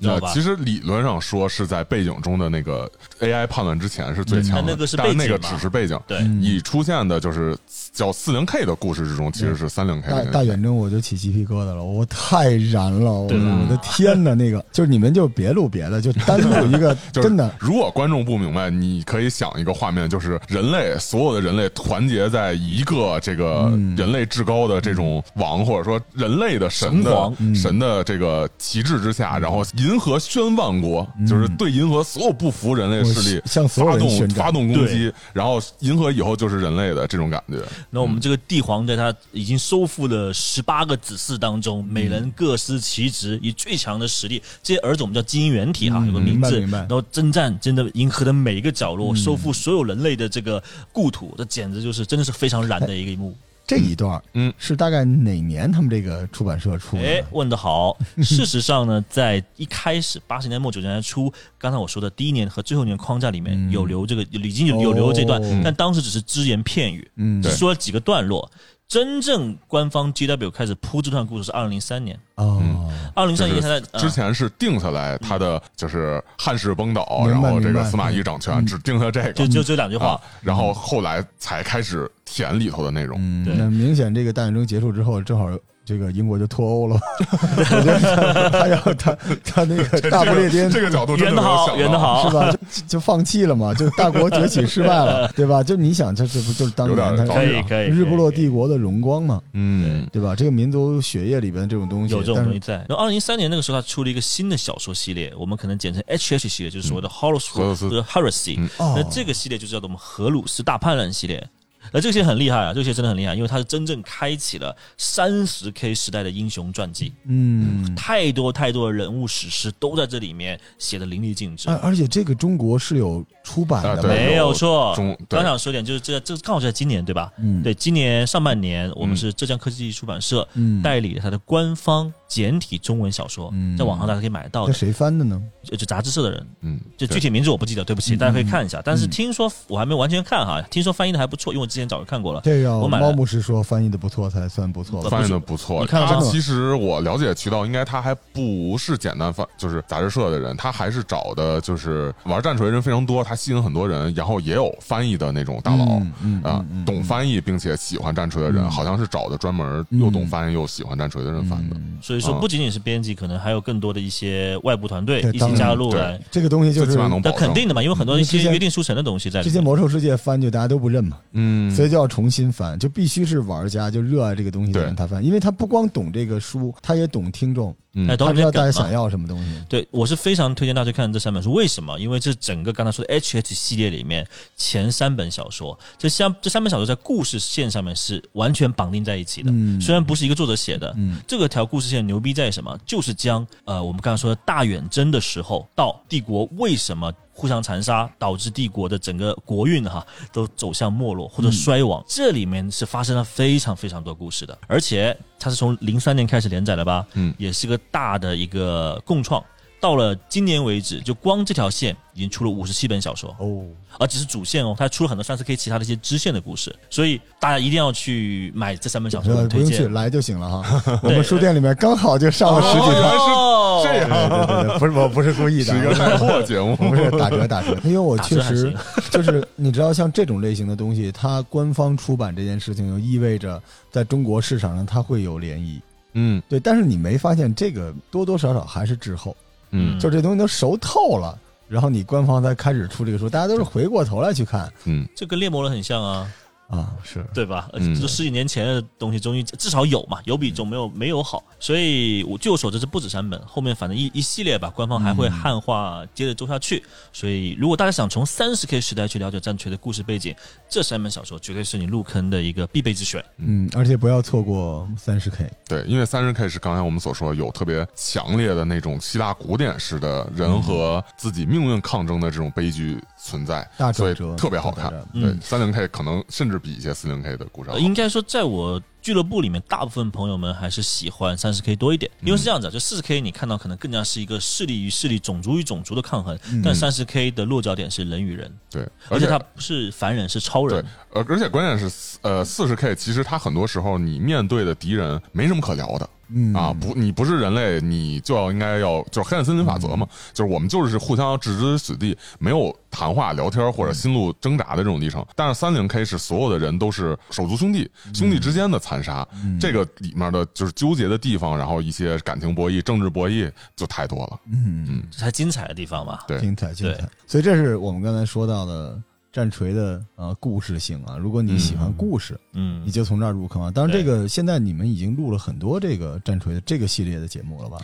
知道吧？呃其实理论上说是在背景中的那个 AI 判断之前是最强的，嗯那个是但那个只是背景。对，嗯已出现的就是叫四零 K 的故事之中，其实是三零 K 大远征我就起鸡皮疙瘩了，我太燃了，我我的天呐，那个就是你们就别录别的，就单录一个，就是真的，如果观众不明白，你可以想一个画面，就是人类所有的人类团结在一个这个嗯人类至高的这种王，或者说人类的神的神嗯神的这个旗帜之下，然后银河宣万国，就是对银河所有不服人类势力向所有发动发动攻击，然后银河以后就是人类的这种感觉。那我们这个帝皇在他已经收复了十八个子嗣当中，每人各司其职，以最强的实力，这些儿子我们叫基因原体哈，嗯有个名字，明白明白。然后征战真的银河的每一个角落，收复所有人类的这个故土，这简直就是真的是非常燃的一个一幕。这一段，嗯，是大概哪年他们这个出版社出的？哎，问得好。事实上呢，在一开始八十年末九十年代初，刚才我说的第一年和最后一年框架里面嗯有留这个，已经有有留这段哦，但当时只是只言片语，嗯，只说了几个段落。真正官方 GW 开始铺这段故事是二零零三年，哦，二零零三年就是他在之前是定下来他的就是汉室崩倒，然后这个司马懿掌权，嗯。只定下这个。就就这两句话。啊，，然后后来才开始填里头的内容。嗯，对。那明显这个大战争结束之后，正好这个英国就脱欧了。我觉得他他要他他那个大不列颠这个角度真圆的好，圆的好是，吧？就就放弃了嘛，就大国崛起失败了，对吧？就你想，这这不就是当年他可以可以，日不落帝国的荣光嘛，嗯，对吧？这个民族血液里边这种东西，有这种东西在。然后二零一三年那个时候，他出了一个新的小说系列，我们可能简称 H H 系列，就是所谓的 Horus 荷鲁斯或者 Heresy。那这个系列就叫做我们荷鲁斯大叛乱系列。那这些很厉害啊，这些真的很厉害，因为它是真正开启了三十 K 时代的英雄传记，嗯，太多太多的人物史诗都在这里面写的淋漓尽致而。而且这个中国是有出版的，啊没有错中，对刚想说点，就是这这刚好是在今年，对吧？嗯，对，今年上半年，我们是浙江科技出版社嗯，代理了它的官方简体中文小说嗯，在网上大家可以买得到那的，谁翻的呢？就就杂志社的人，嗯，就具体名字我不记得，对不起，嗯大家可以看一下。但是嗯听说我还没完全看哈，听说翻译的还不错，因为我之前早就看过了。这要我买了猫牧师说翻译的不错才算不错？翻译的不错。你看了他其实我了解渠道，应该他还不是简单翻，就是杂志社的人，他还是找的就是玩战锤的人非常多，他吸引很多人，然后也有翻译的那种大佬。嗯嗯啊嗯嗯，懂翻译并且喜欢战锤的人，嗯好像是找的专门嗯又懂翻译又喜欢战锤的人翻的。嗯所以说，啊不仅仅是编辑，可能还有更多的一些外部团队一起加入来。这个东西就是那肯定的嘛，因为很多一些因为之前约定书成的东西在里面。这些魔兽世界翻就大家都不认嘛，嗯，所以就要重新翻，就必须是玩家就热爱这个东西的人他翻，因为他不光懂这个书，他也懂听众，他知道大家想要什么东西。对，我是非常推荐大家去看这三本书。为什么？因为这整个刚才说的 H H 系列里面前三本小说，这三这三本小说在故事线上面是完全绑定在一起的。嗯虽然不是一个作者写的，嗯这个条故事线牛逼在什么？就是将呃我们刚才说的大远征的时候，到帝国为什么互相残杀，导致帝国的整个国运哈都走向没落或者衰亡，这里面是发生了非常非常多故事的，而且它是从零三年开始连载的吧，嗯也是个大的一个共创。到了今年为止，就光这条线已经出了五十七本小说，哦，而只是主线哦，它出了很多三四 K 其他的一些支线的故事，所以大家一定要去买这三本小说，我不用去推荐。来就行了哈。我们书店里面刚好就上了十几哦原来本。哦。是这样。对对对，不是我不是故意的。是一个啊，带货节目，不是打折打折，因为我确实 就是你知道，像这种类型的东西，它官方出版这件事情，就意味着在中国市场上它会有涟漪。嗯。对，但是你没发现这个多多少少还是滞后，嗯。就这东西都熟透了，然后你官方才开始出这个书，大家都是回过头来去看。嗯。这跟猎魔人很像啊，啊，是对吧？而嗯且这十几年前的东西，终于至少有嘛，有比总没有没有好。所以我据我所知，这不止三本，后面反正一一系列吧，官方还会汉化，接着做下去。所以如果大家想从三十 K 时代去了解战锤的故事背景，这三本小说绝对是你入坑的一个必备之选。嗯，而且不要错过三十 K，对，因为三十 K 是刚才我们所说有特别强烈的那种希腊古典式的人和自己命运抗争的这种悲剧存在，所以大转折特别好看对，三零 K 可能甚至比一些四零 K 的故事要呃好。应该说，在我俱乐部里面，大部分朋友们还是喜欢三十 K 多一点，因为是这样子啊，就四十 K 你看到可能更加是一个势力与势力、种族与种族的抗衡，但三十 K 的落脚点是人与人，对，而且它不是凡人，是超人对。，呃，而且关键是，呃，四十 K 其实它很多时候你面对的敌人没什么可聊的。嗯啊，不，你不是人类，你就要应该要就是黑暗森林法则嘛，就是我们就是互相要置之死地，没有谈话聊天或者心路挣扎的这种历程。但是三零 K 是所有的人都是手足兄弟，兄弟之间的残杀，这个里面的就是纠结的地方，然后一些感情博弈、政治博弈就太多了。嗯，这才精彩的地方嘛。对，精彩精彩对。所以这是我们刚才说到的战锤的呃故事性啊。如果你喜欢故事，嗯你，就从这儿入坑啊。当然，这个现在你们已经录了很多这个战锤的这个系列的节目了吧？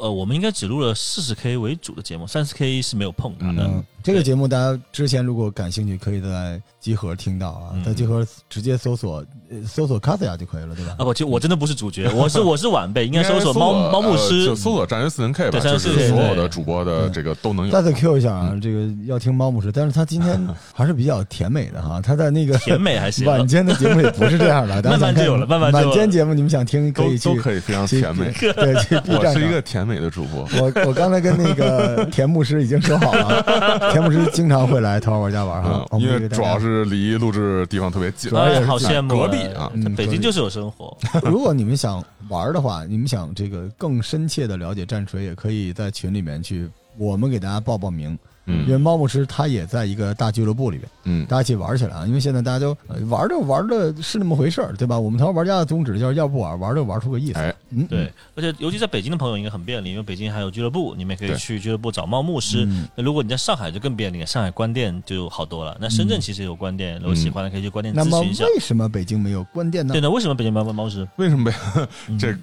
呃，我们应该只录了四十 K 为主的节目，三十 K 是没有碰它的。嗯这个节目大家之前如果感兴趣，可以在集合听到啊，嗯在集合直接搜索呃搜索卡斯亚就可以了，对吧啊，？不其实我真的不是主角，我是我是晚辈，应该搜索猫猫牧呃师就，搜索战神四零 K 吧，对就战约 40K 是所有的主播的这个都能有再。次 Q 一下啊，嗯这个要听猫牧师，但是他今天 还是比较甜美的哈，他在那个甜美还行。晚间的节目里不是这样的，慢慢就有了慢慢晚间节目你们想听可以去都可以非常甜美，对，去 B 我是一个甜美的主播。我我刚才跟那个田牧师已经说好了，田牧师经常会来《头号玩家》玩哈嗯，，因为主要是是离录制地方特别近哎，好羡慕隔壁啊嗯北京就是有生活。如果你们想玩的话，你们想这个更深切的了解战锤，也可以在群里面去，我们给大家报报名。因为嗯猫牧师他也在一个大俱乐部里边，嗯大家一起玩起来啊！因为现在大家都呃玩着玩着是那么回事儿，对吧？我们头号玩家的宗旨就是要不玩玩就玩出个意思。哎，嗯，对，而且尤其在北京的朋友应该很便利，因为北京还有俱乐部，你们也可以去俱乐部找猫牧师。嗯那如果你在上海就更便利了，上海关店就好多了。那深圳其实有关店，如果喜欢的可以去关店咨询一下。为什么北京没有关店呢对？的，为什么北京没有猫猫师？为什么被这？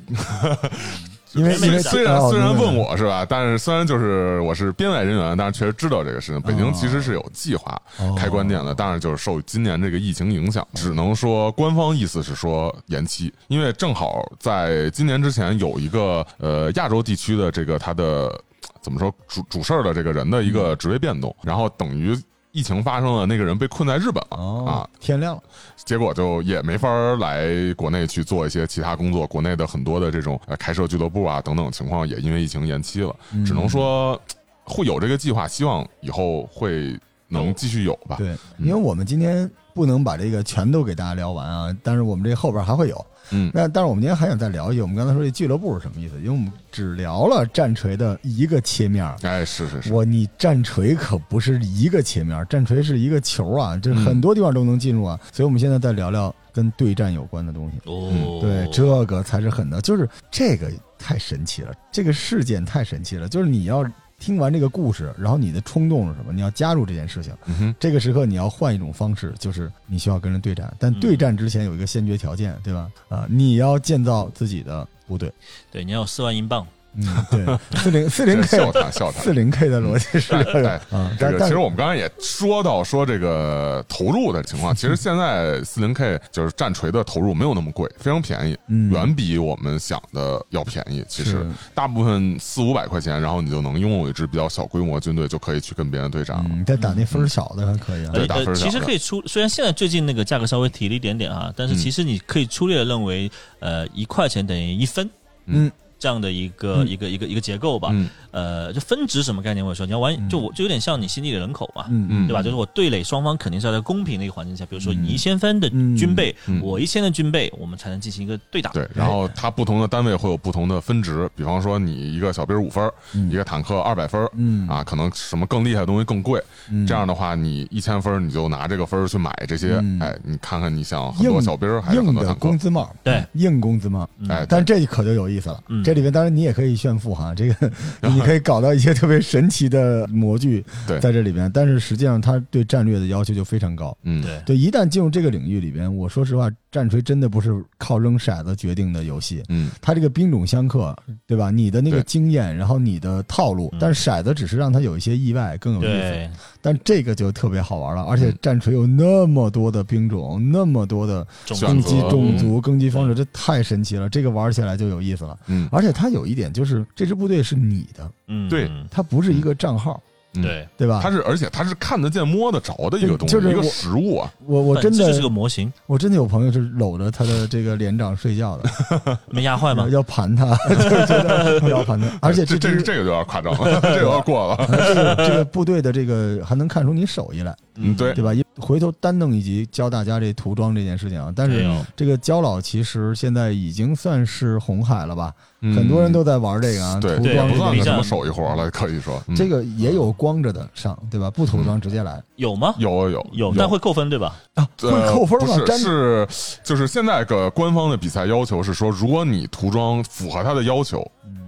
因为因为虽然哦虽然问我是吧，但是虽然就是我是编外人员，但是确实知道这个事情。北京哦其实是有计划哦开关店的，但是就是受今年这个疫情影响，只能说官方意思是说延期，因为正好在今年之前有一个呃亚洲地区的这个它的怎么说主主事儿的这个人的一个职位变动，然后等于疫情发生了，那个人被困在日本了啊。哦，，天亮了，结果就也没法来国内去做一些其他工作，国内的很多的这种呃开设俱乐部啊等等情况也因为疫情延期了，嗯。只能说会有这个计划，希望以后会能继续有吧。对，因为我们今天不能把这个全都给大家聊完啊，但是我们这后边还会有。嗯那但是我们今天还想再聊一句，我们刚才说这俱乐部是什么意思？因为我们只聊了战锤的一个切面儿。哎，是是是，我你战锤可不是一个切面儿，战锤是一个球啊，这嗯很多地方都能进入啊。所以我们现在再聊聊跟对战有关的东西。哦，嗯对，这个才是狠的，就是这个太神奇了，这个事件太神奇了。就是你要听完这个故事，然后你的冲动是什么？你要加入这件事情。嗯，这个时刻你要换一种方式，就是你需要跟人对战，但对战之前有一个先决条件，对吧？啊，你要建造自己的部队。对，你要有四万英镑，嗯，对，四零四零 K 笑他笑他四。零 K 的逻辑是这个哎啊，这个其实我们刚才也说到说这个投入的情况，其实现在四零 K 就是战锤的投入没有那么贵，非常便宜，嗯远比我们想的要便宜。其实大部分四五百块钱，然后你就能拥有一支比较小规模军队，就可以去跟别人对战了。嗯，再打那分儿小的还可以对打分小的其实可以出，虽然现在最近那个价格稍微提了一点点啊，但是嗯其实你可以粗略的认为，呃，一块钱等于一分嗯这样的一个、嗯一个一个一个结构吧。嗯呃，就分值什么概念？我说你要玩，就我就有点像你心里的人口嘛。对吧？就是我对垒双方肯定是要在公平的一个环境下，比如说嗯你一千分的军备，我一千的军备，我们才能进行一个对打。对，然后它不同的单位会有不同的分值，比方说你一个小兵五分，嗯一个坦克二百分，嗯啊，可能什么更厉害的东西更贵。嗯这样的话，你一千分你就拿这个分去买这些嗯，哎，你看看你想很多小兵还是很多坦克工，资帽，对硬工资帽。嗯哎，但这可就有意思了，嗯这里面当然你也可以炫富哈，这个 你可以搞到一些特别神奇的模具在这里边，但是实际上它对战略的要求就非常高。嗯，对对，一旦进入这个领域里边，我说实话，战锤真的不是靠扔骰子决定的游戏，嗯，它这个兵种相克，对吧？你的那个经验，然后你的套路嗯，但是骰子只是让它有一些意外更有意思。但这个就特别好玩了，而且嗯。战锤有那么多的兵种，那么多的攻击种族、攻击方式，这太神奇了。这个玩起来就有意思了。嗯，而且它有一点就是，这支部队是你的，嗯，对。嗯它不是一个账号，嗯对，对吧？它是而且它是看得见摸得着的一个东西，一个就是一个实物啊，我我真的是个模型，我真的有朋友是搂着他的这个连长睡觉的，没压坏吗要？盘他，就是觉得要盘他。而且这这支这个有点夸张了，这有点过了。这个这个部队的这个还能看出你手艺来，嗯，对对吧？一回头单弄一集教大家这涂装这件事情啊。但是这个焦老其实现在已经算是红海了吧？嗯很多人都在玩这个啊，对，涂装不算个什么手艺活了，可以说嗯这个也有光着的上，对吧？不涂装直接来有吗？有有有有，但会扣分对吧？啊，会呃扣分吗？不是，粘是就是现在个官方的比赛要求是说，如果你涂装符合他的要求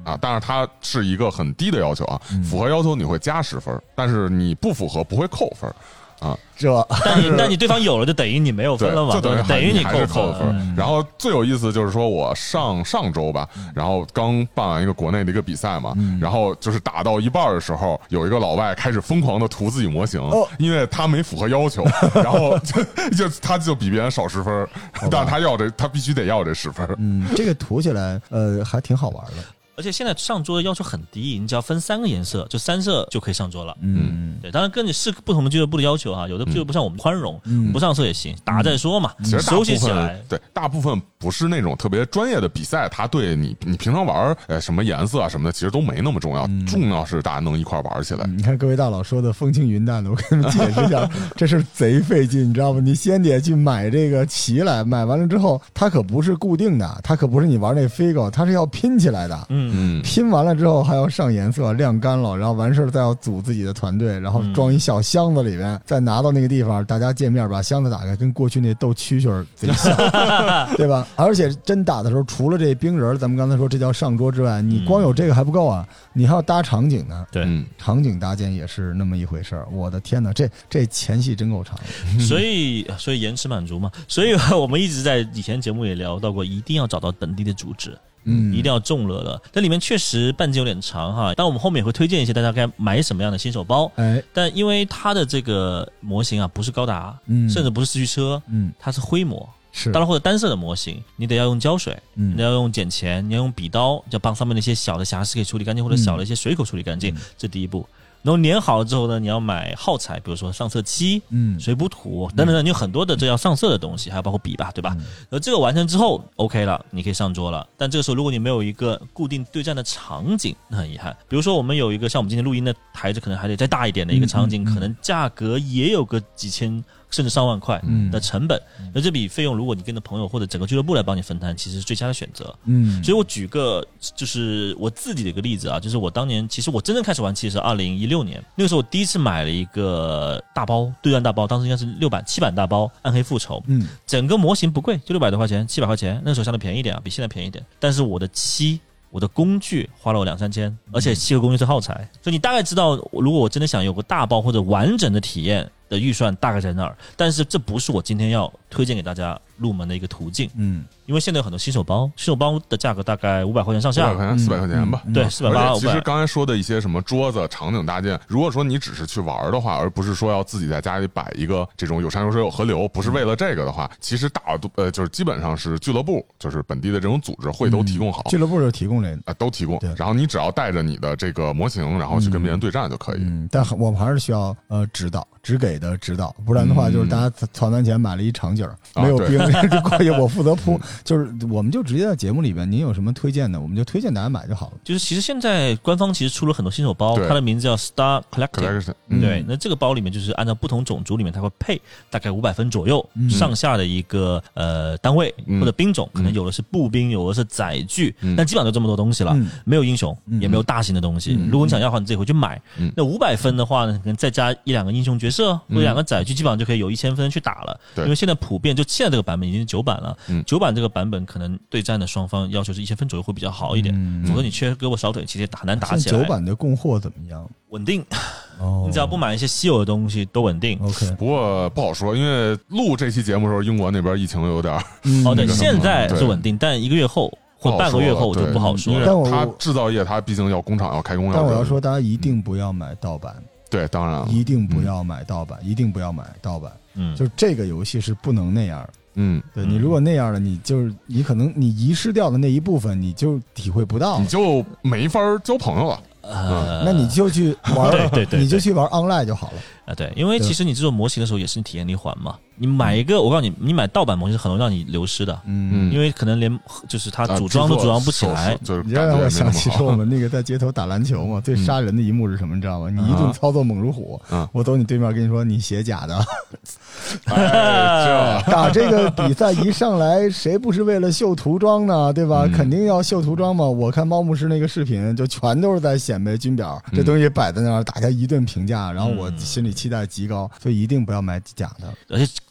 啊，但是它是一个很低的要求啊，嗯符合要求你会加十分，但是你不符合不会扣分。啊。这但你但你对方有了，就等于你没有分了，嘛，就等于等于你还是扣扣分。嗯。然后最有意思就是说我上上周吧，嗯。然后刚办完一个国内的一个比赛嘛，嗯。然后就是打到一半的时候，有一个老外开始疯狂的涂自己模型，哦。因为他没符合要求，然后就就他就比别人少十分，但是他要这他必须得要这十分。嗯，这个涂起来呃还挺好玩的。而且现在上桌的要求很低，你只要分三个颜色，就三色就可以上桌了。嗯对，当然跟你是不同的俱乐部的要求哈，有的俱乐部像我们宽容，嗯不上色也行，打再说嘛，其实大部熟悉起来。对大部分不是那种特别专业的比赛，他对你你平常玩呃什么颜色啊什么的，其实都没那么重要，重要是大家能一块玩起来。嗯你看各位大佬说的风轻云淡的，我给你们解释一下，这是贼费劲，你知道吗？你先得去买这个棋来，买完了之后，它可不是固定的，它可不是你玩那 Figo，它是要拼起来的。嗯，嗯，拼完了之后还要上颜色、晾干了，然后完事儿再要组自己的团队，然后装一小箱子里面，再拿到那个地方，大家见面把箱子打开，跟过去那斗蛐蛐儿贼像，对吧？而且真打的时候，除了这冰人，咱们刚才说这叫上桌之外，你光有这个还不够啊，你还要搭场景呢。对，嗯，场景搭建也是那么一回事儿。我的天哪，这这前戏真够长。所以所以延迟满足嘛，所以我们一直在以前节目也聊到过，一定要找到本地的组织。嗯，一定要重了了。这里面确实半径有点长哈，但我们后面也会推荐一些大家该买什么样的新手包。哎，但因为它的这个模型啊，不是高达，嗯，甚至不是四驱车，嗯它是灰模。是，当然，或者单色的模型，你得要用胶水，嗯你要用剪钳，你要用笔刀，要帮上面那些小的瑕疵可以处理干净，或者嗯小的一些水口处理干净，这第一步。然后粘好了之后呢，你要买耗材，比如说上色漆、嗯水补土等等等，你有很多的这要上色的东西，还有包括笔吧，对吧？嗯然后这个完成之后，OK 了，你可以上桌了。但这个时候，如果你没有一个固定对战的场景，那很遗憾。比如说，我们有一个像我们今天录音的台子，可能还得再大一点的一个场景，可能价格也有个几千甚至上万块嗯的成本。那这笔费用，如果你跟着朋友或者整个俱乐部来帮你分摊，其实是最佳的选择。嗯，所以我举个就是我自己的一个例子啊，就是我当年其实我真正开始玩棋是二零一六年，那个时候我第一次买了一个大包对战大包，当时应该是六版七版大包暗黑复仇，嗯整个模型不贵，就六百多块钱，七百块钱，那个时候相对便宜一点啊，比现在便宜一点。但是我的漆。我的工具花了我两三千，而且七个工具是耗材，所以你大概知道，如果我真的想有个大包或者完整的体验的预算大概在那儿。但是这不是我今天要推荐给大家入门的一个途径，嗯，因为现在有很多新手包，新手包的价格大概五百块钱上下，五百块钱、四百块钱吧。嗯对，四百八、五百。而且其实刚才说的一些什么桌子、场景搭建，如果说你只是去玩的话，而不是说要自己在家里摆一个这种有山有水有河流，不是为了这个的话，其实大多呃就是基本上是俱乐部，就是本地的这种组织会都提供好。俱乐部就提供这个。啊，都提供，然后你只要带着你的这个模型，然后去跟别人对战就可以。嗯，但我们还是需要呃指导，只给的指导，不然的话就是大家攒完钱买了一场景没有兵，这 过去我负责铺，就是我们就直接在节目里边，您有什么推荐的，我们就推荐大家买就好了。就是其实现在官方其实出了很多新手包，它的名字叫 Star Collecting。Collection，嗯。对，那这个包里面就是按照不同种族里面，它会配大概五百分左右嗯。上下的一个呃单位嗯。或者兵种，可能嗯。有的是步兵，有的是载具嗯，但基本上就这么多东西了嗯，没有英雄，嗯。也没有大型的东西。嗯。如果你想要的话，你自己回去买。嗯。那五百分的话呢，可能再加一两个英雄角色或者两个载具，基本上就可以有一千分去打了。对因为现在普遍就现在这个版本已经是九版了嗯，九版这个版本可能对战的双方要求是一千分左右会比较好一点，嗯否则你缺胳膊少腿，其实也打很难打起来。在九版的供货怎么样？稳定，哦，你只要不买一些稀有的东西都稳定。OK，不过不好说，因为录这期节目的时候，英国那边疫情有点嗯哦，对，现在是稳定，但一个月后或半个月后就不好说因了。但我为它制造业它毕竟要工厂要开工，要但我要说，大家一定不要买盗版，对，当然了，一定不要买盗版，一定不要买盗版。嗯，就是这个游戏是不能那样的。嗯，嗯对你如果那样了，你就是你可能你遗失掉的那一部分，你就体会不到你。就没法交朋友了。呃，那你就去玩，对对对你就去玩 online 就好了。啊，对，因为其实你制作模型的时候也是体验力环嘛。你买一个，我告诉你，你买盗版模型是很容易让你流失的，嗯，因为可能连就是它啊组装都组装不起来。就是你让我想起说我们那个在街头打篮球嘛，最杀人的一幕是什么？你知道吗？你一顿操作猛如虎嗯，我走你对面跟你说你写假的，打这个比赛一上来，谁不是为了秀涂装呢？对吧？嗯肯定要秀涂装嘛。我看猫牧师那个视频，就全都是在显摆军表，嗯这东西摆在那儿，大家一顿评价，然后我嗯心里期待极高，所以一定不要买假的。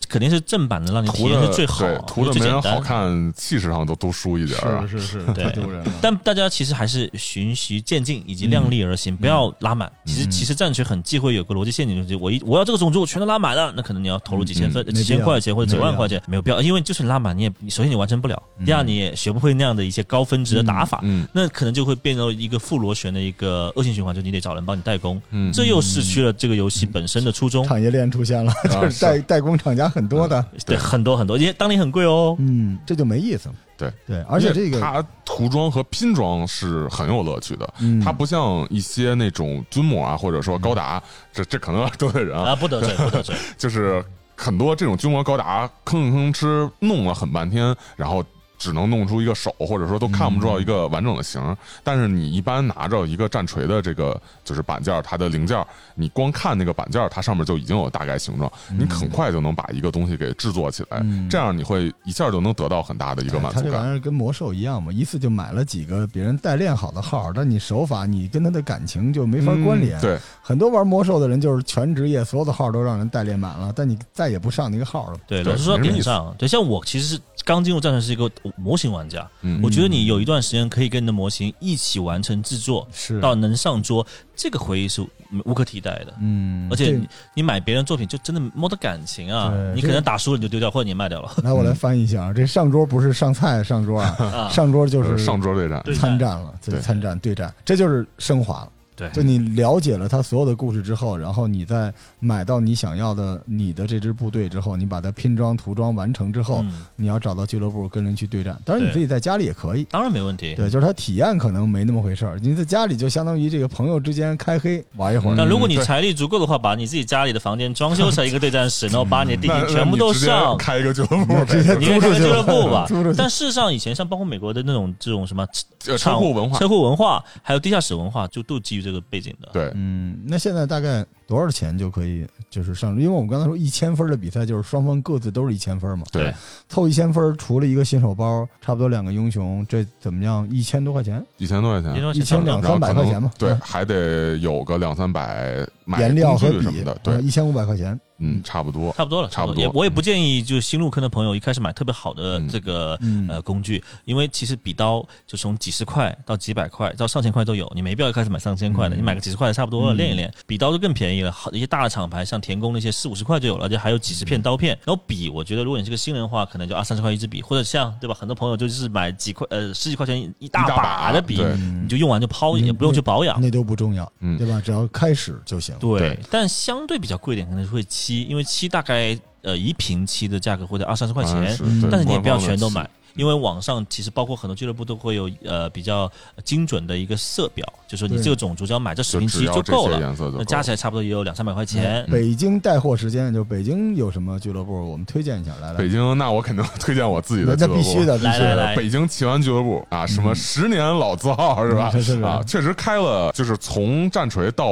肯定是正版的，让你体涂的验是最好的没人好最简单。看，气势上都都输一点儿啊。是是，对丢人。但大家其实还是循序渐进以及量力而行，不要拉满。其实嗯其实战锤很忌讳有个逻辑陷阱，就是我一我要这个种族我全都拉满了，那可能你要投入几千分、嗯几千块钱或者几万块钱，没有必要，因为就是拉满，你也首先你完成不了，第二你也学不会那样的一些高分值的打法，嗯那可能就会变成一个负螺旋的一个恶性循环，就你得找人帮你代工，嗯，这又失去了这个游戏本身的初衷。产业链出现了，就是 代代工厂家很多的，对，很多很多，因为当年很贵哦。嗯，这就没意思了。对对，而且这个，它涂装和拼装是很有乐趣的。嗯它不像一些那种军模啊，或者说高达，这这可能得罪人啊，啊，不得罪，不得罪。就是很多这种军模高达吭吭哧弄了很半天，然后。只能弄出一个手，或者说都看不出一个完整的形。但是你一般拿着一个战锤的这个就是板件，它的零件，你光看那个板件，它上面就已经有大概形状，你很快就能把一个东西给制作起来。嗯这样你会一下就能得到很大的一个满足感。他这玩意儿跟魔兽一样嘛，一次就买了几个别人代练好的号，但你手法你跟他的感情就没法关联。嗯对，很多玩魔兽的人就是全职业，所有的号都让人代练满了，但你再也不上那个号了。对，对老实说点上，对，像我其实是刚进入战神是一个模型玩家，嗯。我觉得你有一段时间可以跟你的模型一起完成制作，是。到能上桌，这个回忆是无可替代的。嗯，而且你你买别人作品就真的没得感情啊，你可能打输了你就丢掉，或者你卖掉了。来我来 翻译一下啊，这上桌不是上菜上桌啊，啊。上桌就呃是上桌对战，对参战了，对。参战对战，这就是升华了。对就你了解了他所有的故事之后，然后你再买到你想要的你的这支部队之后，你把它拼装涂装完成之后，嗯你要找到俱乐部跟人去对战。当然，你自己在家里也可以。当然没问题。对，就是他体验可能没那么回事儿。你在家里就相当于这个朋友之间开黑玩一会儿。那如果你财力足够的话，把你自己家里的房间装修成一个对战室，然后把你的地那形全部都上，开一个俱乐部直接 开个俱乐部吧。但事实上，以前像包括美国的那种这种什么呃车库文化车库文化，还有地下室文化，就都基于这个背景的。对，嗯，那现在大概多少钱就可以就是上？因为我们刚才说一千分的比赛，就是双方各自都是一千分嘛。对，凑一千分，除了一个新手包，差不多两个英雄，这怎么样？一千多块钱，一千多块钱，一千两三百块钱嘛。对，嗯还得有个两三百买颜料和笔什么的，对，一千五百块钱。嗯，差不多。差不多了，差不多也我也不建议就新入坑的朋友一开始买特别好的嗯这个、嗯呃工具，因为其实笔刀就从几十块到几百块到上千块都有，你没必要一开始买上千块的，嗯你买个几十块的差不多了，嗯练一练。笔刀就更便宜了，好一些大的厂牌像田宫那些四五十块就有了，而且还有几十片刀片。然后笔，我觉得如果你是个新人的话，可能就二三十块一支笔，或者像对吧？很多朋友就是买几块呃十几块钱一大把把的笔，你就用完就抛，也不用去保养。那都不重要，嗯对吧？只要开始就行。对，对但相对比较贵一点，可能是会漆，因为漆大概呃一瓶漆的价格会在二三十块钱，但是你也不要全都买，因为网上其实包括很多俱乐部都会有呃比较精准的一个色表，就说你这个种族只要买这十就瓶七只要这就够了，颜色就那加起来。差不多也有两三百块钱。嗯北京带货时间，就北京有什么俱乐部，我们推荐一下。来来，北京，那我肯定推荐我自己的俱乐部，那必须的，必须的。来来来北京奇玩俱乐部啊，什么十年老字号是吧嗯是是是？啊，确实开了，就是从战锤到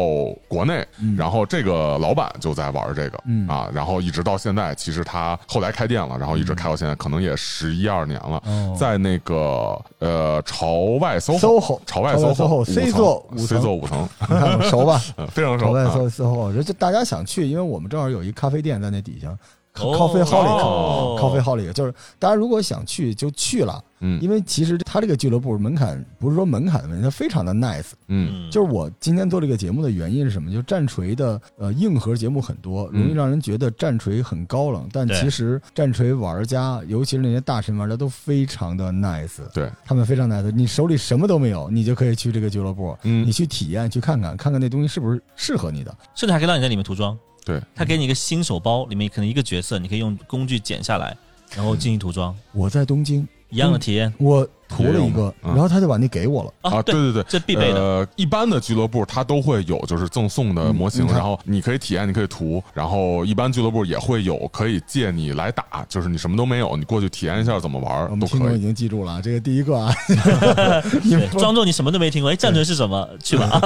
国内，嗯然后这个老板就在玩这个嗯啊，然后一直到现在，其实他后来开店了，然后一直开到现在，可能也十一二年了哦，在那个呃朝外 SOHO SOHO 朝外朝外 SOHO SOHO C 座五层 C 座五层，你看我熟吧？嗯 非常熟啊。搜搜后，这大家想去，因为我们正好有一咖啡店在那底下哦，Coffee 哦 Holic，Coffee Holic，就是大家如果想去就去了，嗯因为其实他这个俱乐部门槛不是说门槛的问题，它非常的 nice。嗯，嗯，就是我今天做这个节目的原因是什么？就战锤的呃硬核节目很多，容易嗯让人觉得战锤很高冷，但其实战锤玩家，尤其是那些大神玩家都非常的 nice，对，他们非常 nice。你手里什么都没有，你就可以去这个俱乐部，嗯你去体验，去看看，看看那东西是不是适合你的。甚至还可以让你在里面涂装。对，他给你一个新手包，里面可能一个角色，你可以用工具剪下来，然后进行涂装，我在东京，一样的体验。我涂了一个然后他就把那给我了。啊，对对，对对，这必备的。呃，一般的俱乐部它都会有就是赠送的模型，然后你可以体验，你可以涂，然后一般俱乐部也会有可以借你来打，就是你什么都没有，你过去体验一下怎么玩我们都可以。听众已经记住了，这个第一个啊，你对们装作你什么都没听过，哎，战锤是什么？去吧。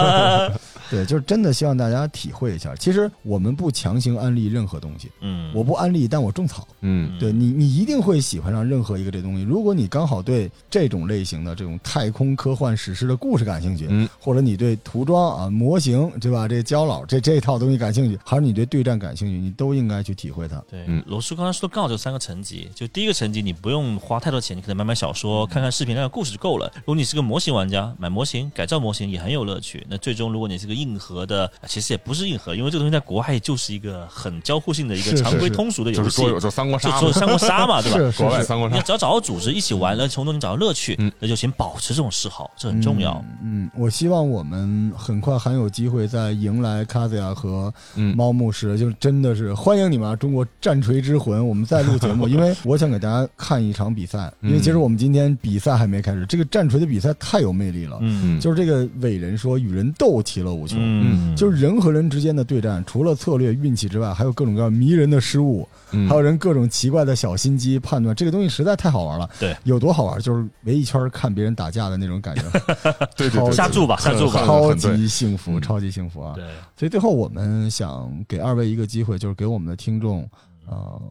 对，就是真的希望大家体会一下。其实我们不强行安利任何东西，嗯，我不安利，但我种草。嗯对你，你一定会喜欢上任何一个这东西。如果你刚好对这这种类型的这种太空科幻史诗的故事感兴趣，嗯，或者你对涂装啊、模型对吧，这胶老这这套东西感兴趣，还是你对对战感兴趣，你都应该去体会它。对嗯，罗叔刚才说的刚好就三个层级，就第一个层级你不用花太多钱，你可能买买小说、看看视频、看看故事就够了。如果你是个模型玩家，买模型、改造模型也很有乐趣。那最终如果你是个硬核的，其实也不是硬核，因为这个东西在国外就是一个很交互性的一个常规通俗的游戏就是桌，游就三国杀嘛，做三国杀嘛，对吧？是是是国外三国杀你要只要找到组织一起玩，了，从中你找到乐趣，嗯那就请保持这种嗜好，这很重要。嗯。嗯，我希望我们很快还有机会再迎来卡兹亚和嗯，猫牧师，就真的是欢迎你们啊！中国战锤之魂，我们再录节目，因为我想给大家看一场比赛，因为其实我们今天比赛还没开始，这个战锤的比赛太有魅力了。嗯嗯就是这个伟人说，与人斗，其乐无穷。嗯，就是人和人之间的对战，除了策略、运气之外，还有各种各样迷人的失误，嗯还有人各种奇怪的小心机判断。这个东西实在太好玩了。对，有多好玩？就是围一圈看别人打架的那种感觉，对对对，下注吧下注吧。超级幸福，嗯。超级幸福啊！对，所以最后我们想给二位一个机会，就是给我们的听众，呃，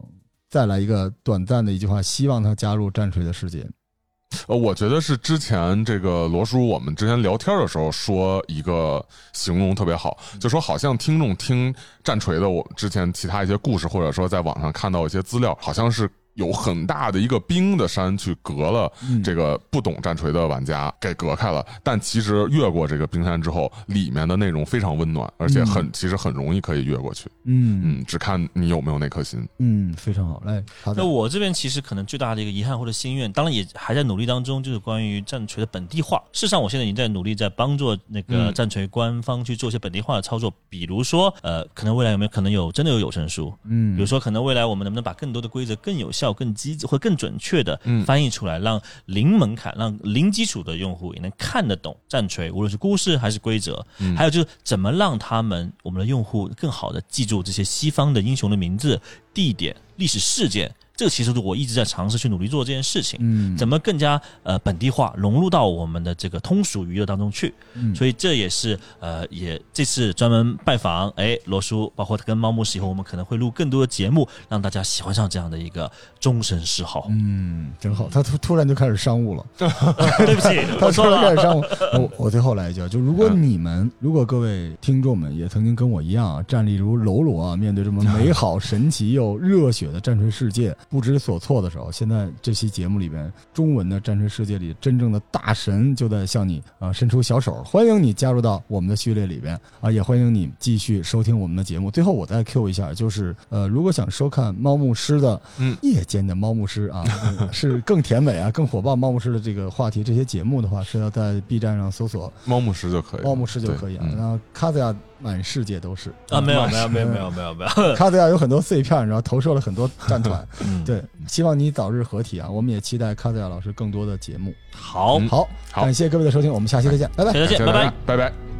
再来一个短暂的一句话，希望他加入战锤的世界。呃，我觉得是之前这个罗叔，我们之前聊天的时候说一个形容特别好，就说好像听众听战锤的，我之前其他一些故事，或者说在网上看到一些资料，好像是有很大的一个冰的山去隔了嗯这个不懂战锤的玩家给隔开了，但其实越过这个冰山之后，里面的内容非常温暖，而且很其实很容易可以越过去。嗯嗯，只看你有没有那颗心。嗯，非常好。来，好的那，我这边其实可能最大的一个遗憾或者心愿，当然也还在努力当中，就是关于战锤的本地化。事实上，我现在已经在努力在帮助那个嗯战锤官方去做一些本地化的操作，比如说，呃，可能未来有没有可能有真的有有声书，嗯，比如说，可能未来我们能不能把更多的规则更有效、更机智或更准确的嗯翻译出来，让零门槛、让零基础的用户也能看得懂战锤，无论是故事还是规则。嗯还有就是怎么让他们我们的用户更好的记住这些西方的英雄的名字、地点、历史事件。这个其实是我一直在尝试去努力做这件事情。嗯，怎么更加呃本地化，融入到我们的这个通俗娱乐当中去？嗯所以这也是呃，也这次专门拜访哎罗叔，包括跟猫牧师以后，我们可能会录更多的节目，让大家喜欢上这样的一个终身嗜好。嗯，真好。他突突然就开始商务了，对不起，他突。然开始商务。我我最后来一句啊，就如果嗯你们，如果各位听众们也曾经跟我一样啊，站立如喽啰啊，面对这么美好、神奇又热血的战锤世界不知所措的时候，现在这期节目里边，中文的战锤世界里真正的大神就在向你啊伸出小手，欢迎你加入到我们的序列里边啊，也欢迎你继续收听我们的节目。最后我再 Q 一下，就是呃，如果想收看猫牧师的嗯夜间的猫牧师啊，嗯 是更甜美啊、更火爆猫牧师的这个话题这些节目的话，是要在 B 站上搜索猫牧师就可以，猫牧师就可以啊。对嗯然后卡兹亚满世界都是啊，没有没有没有没有没有没有，卡兹亚有很多碎片，然后投射了很多战团。嗯，对，希望你早日合体啊！我们也期待卡兹亚老师更多的节目。好，嗯好，好感谢各位的收听，我们下期再见，拜拜。再见，拜拜。拜拜。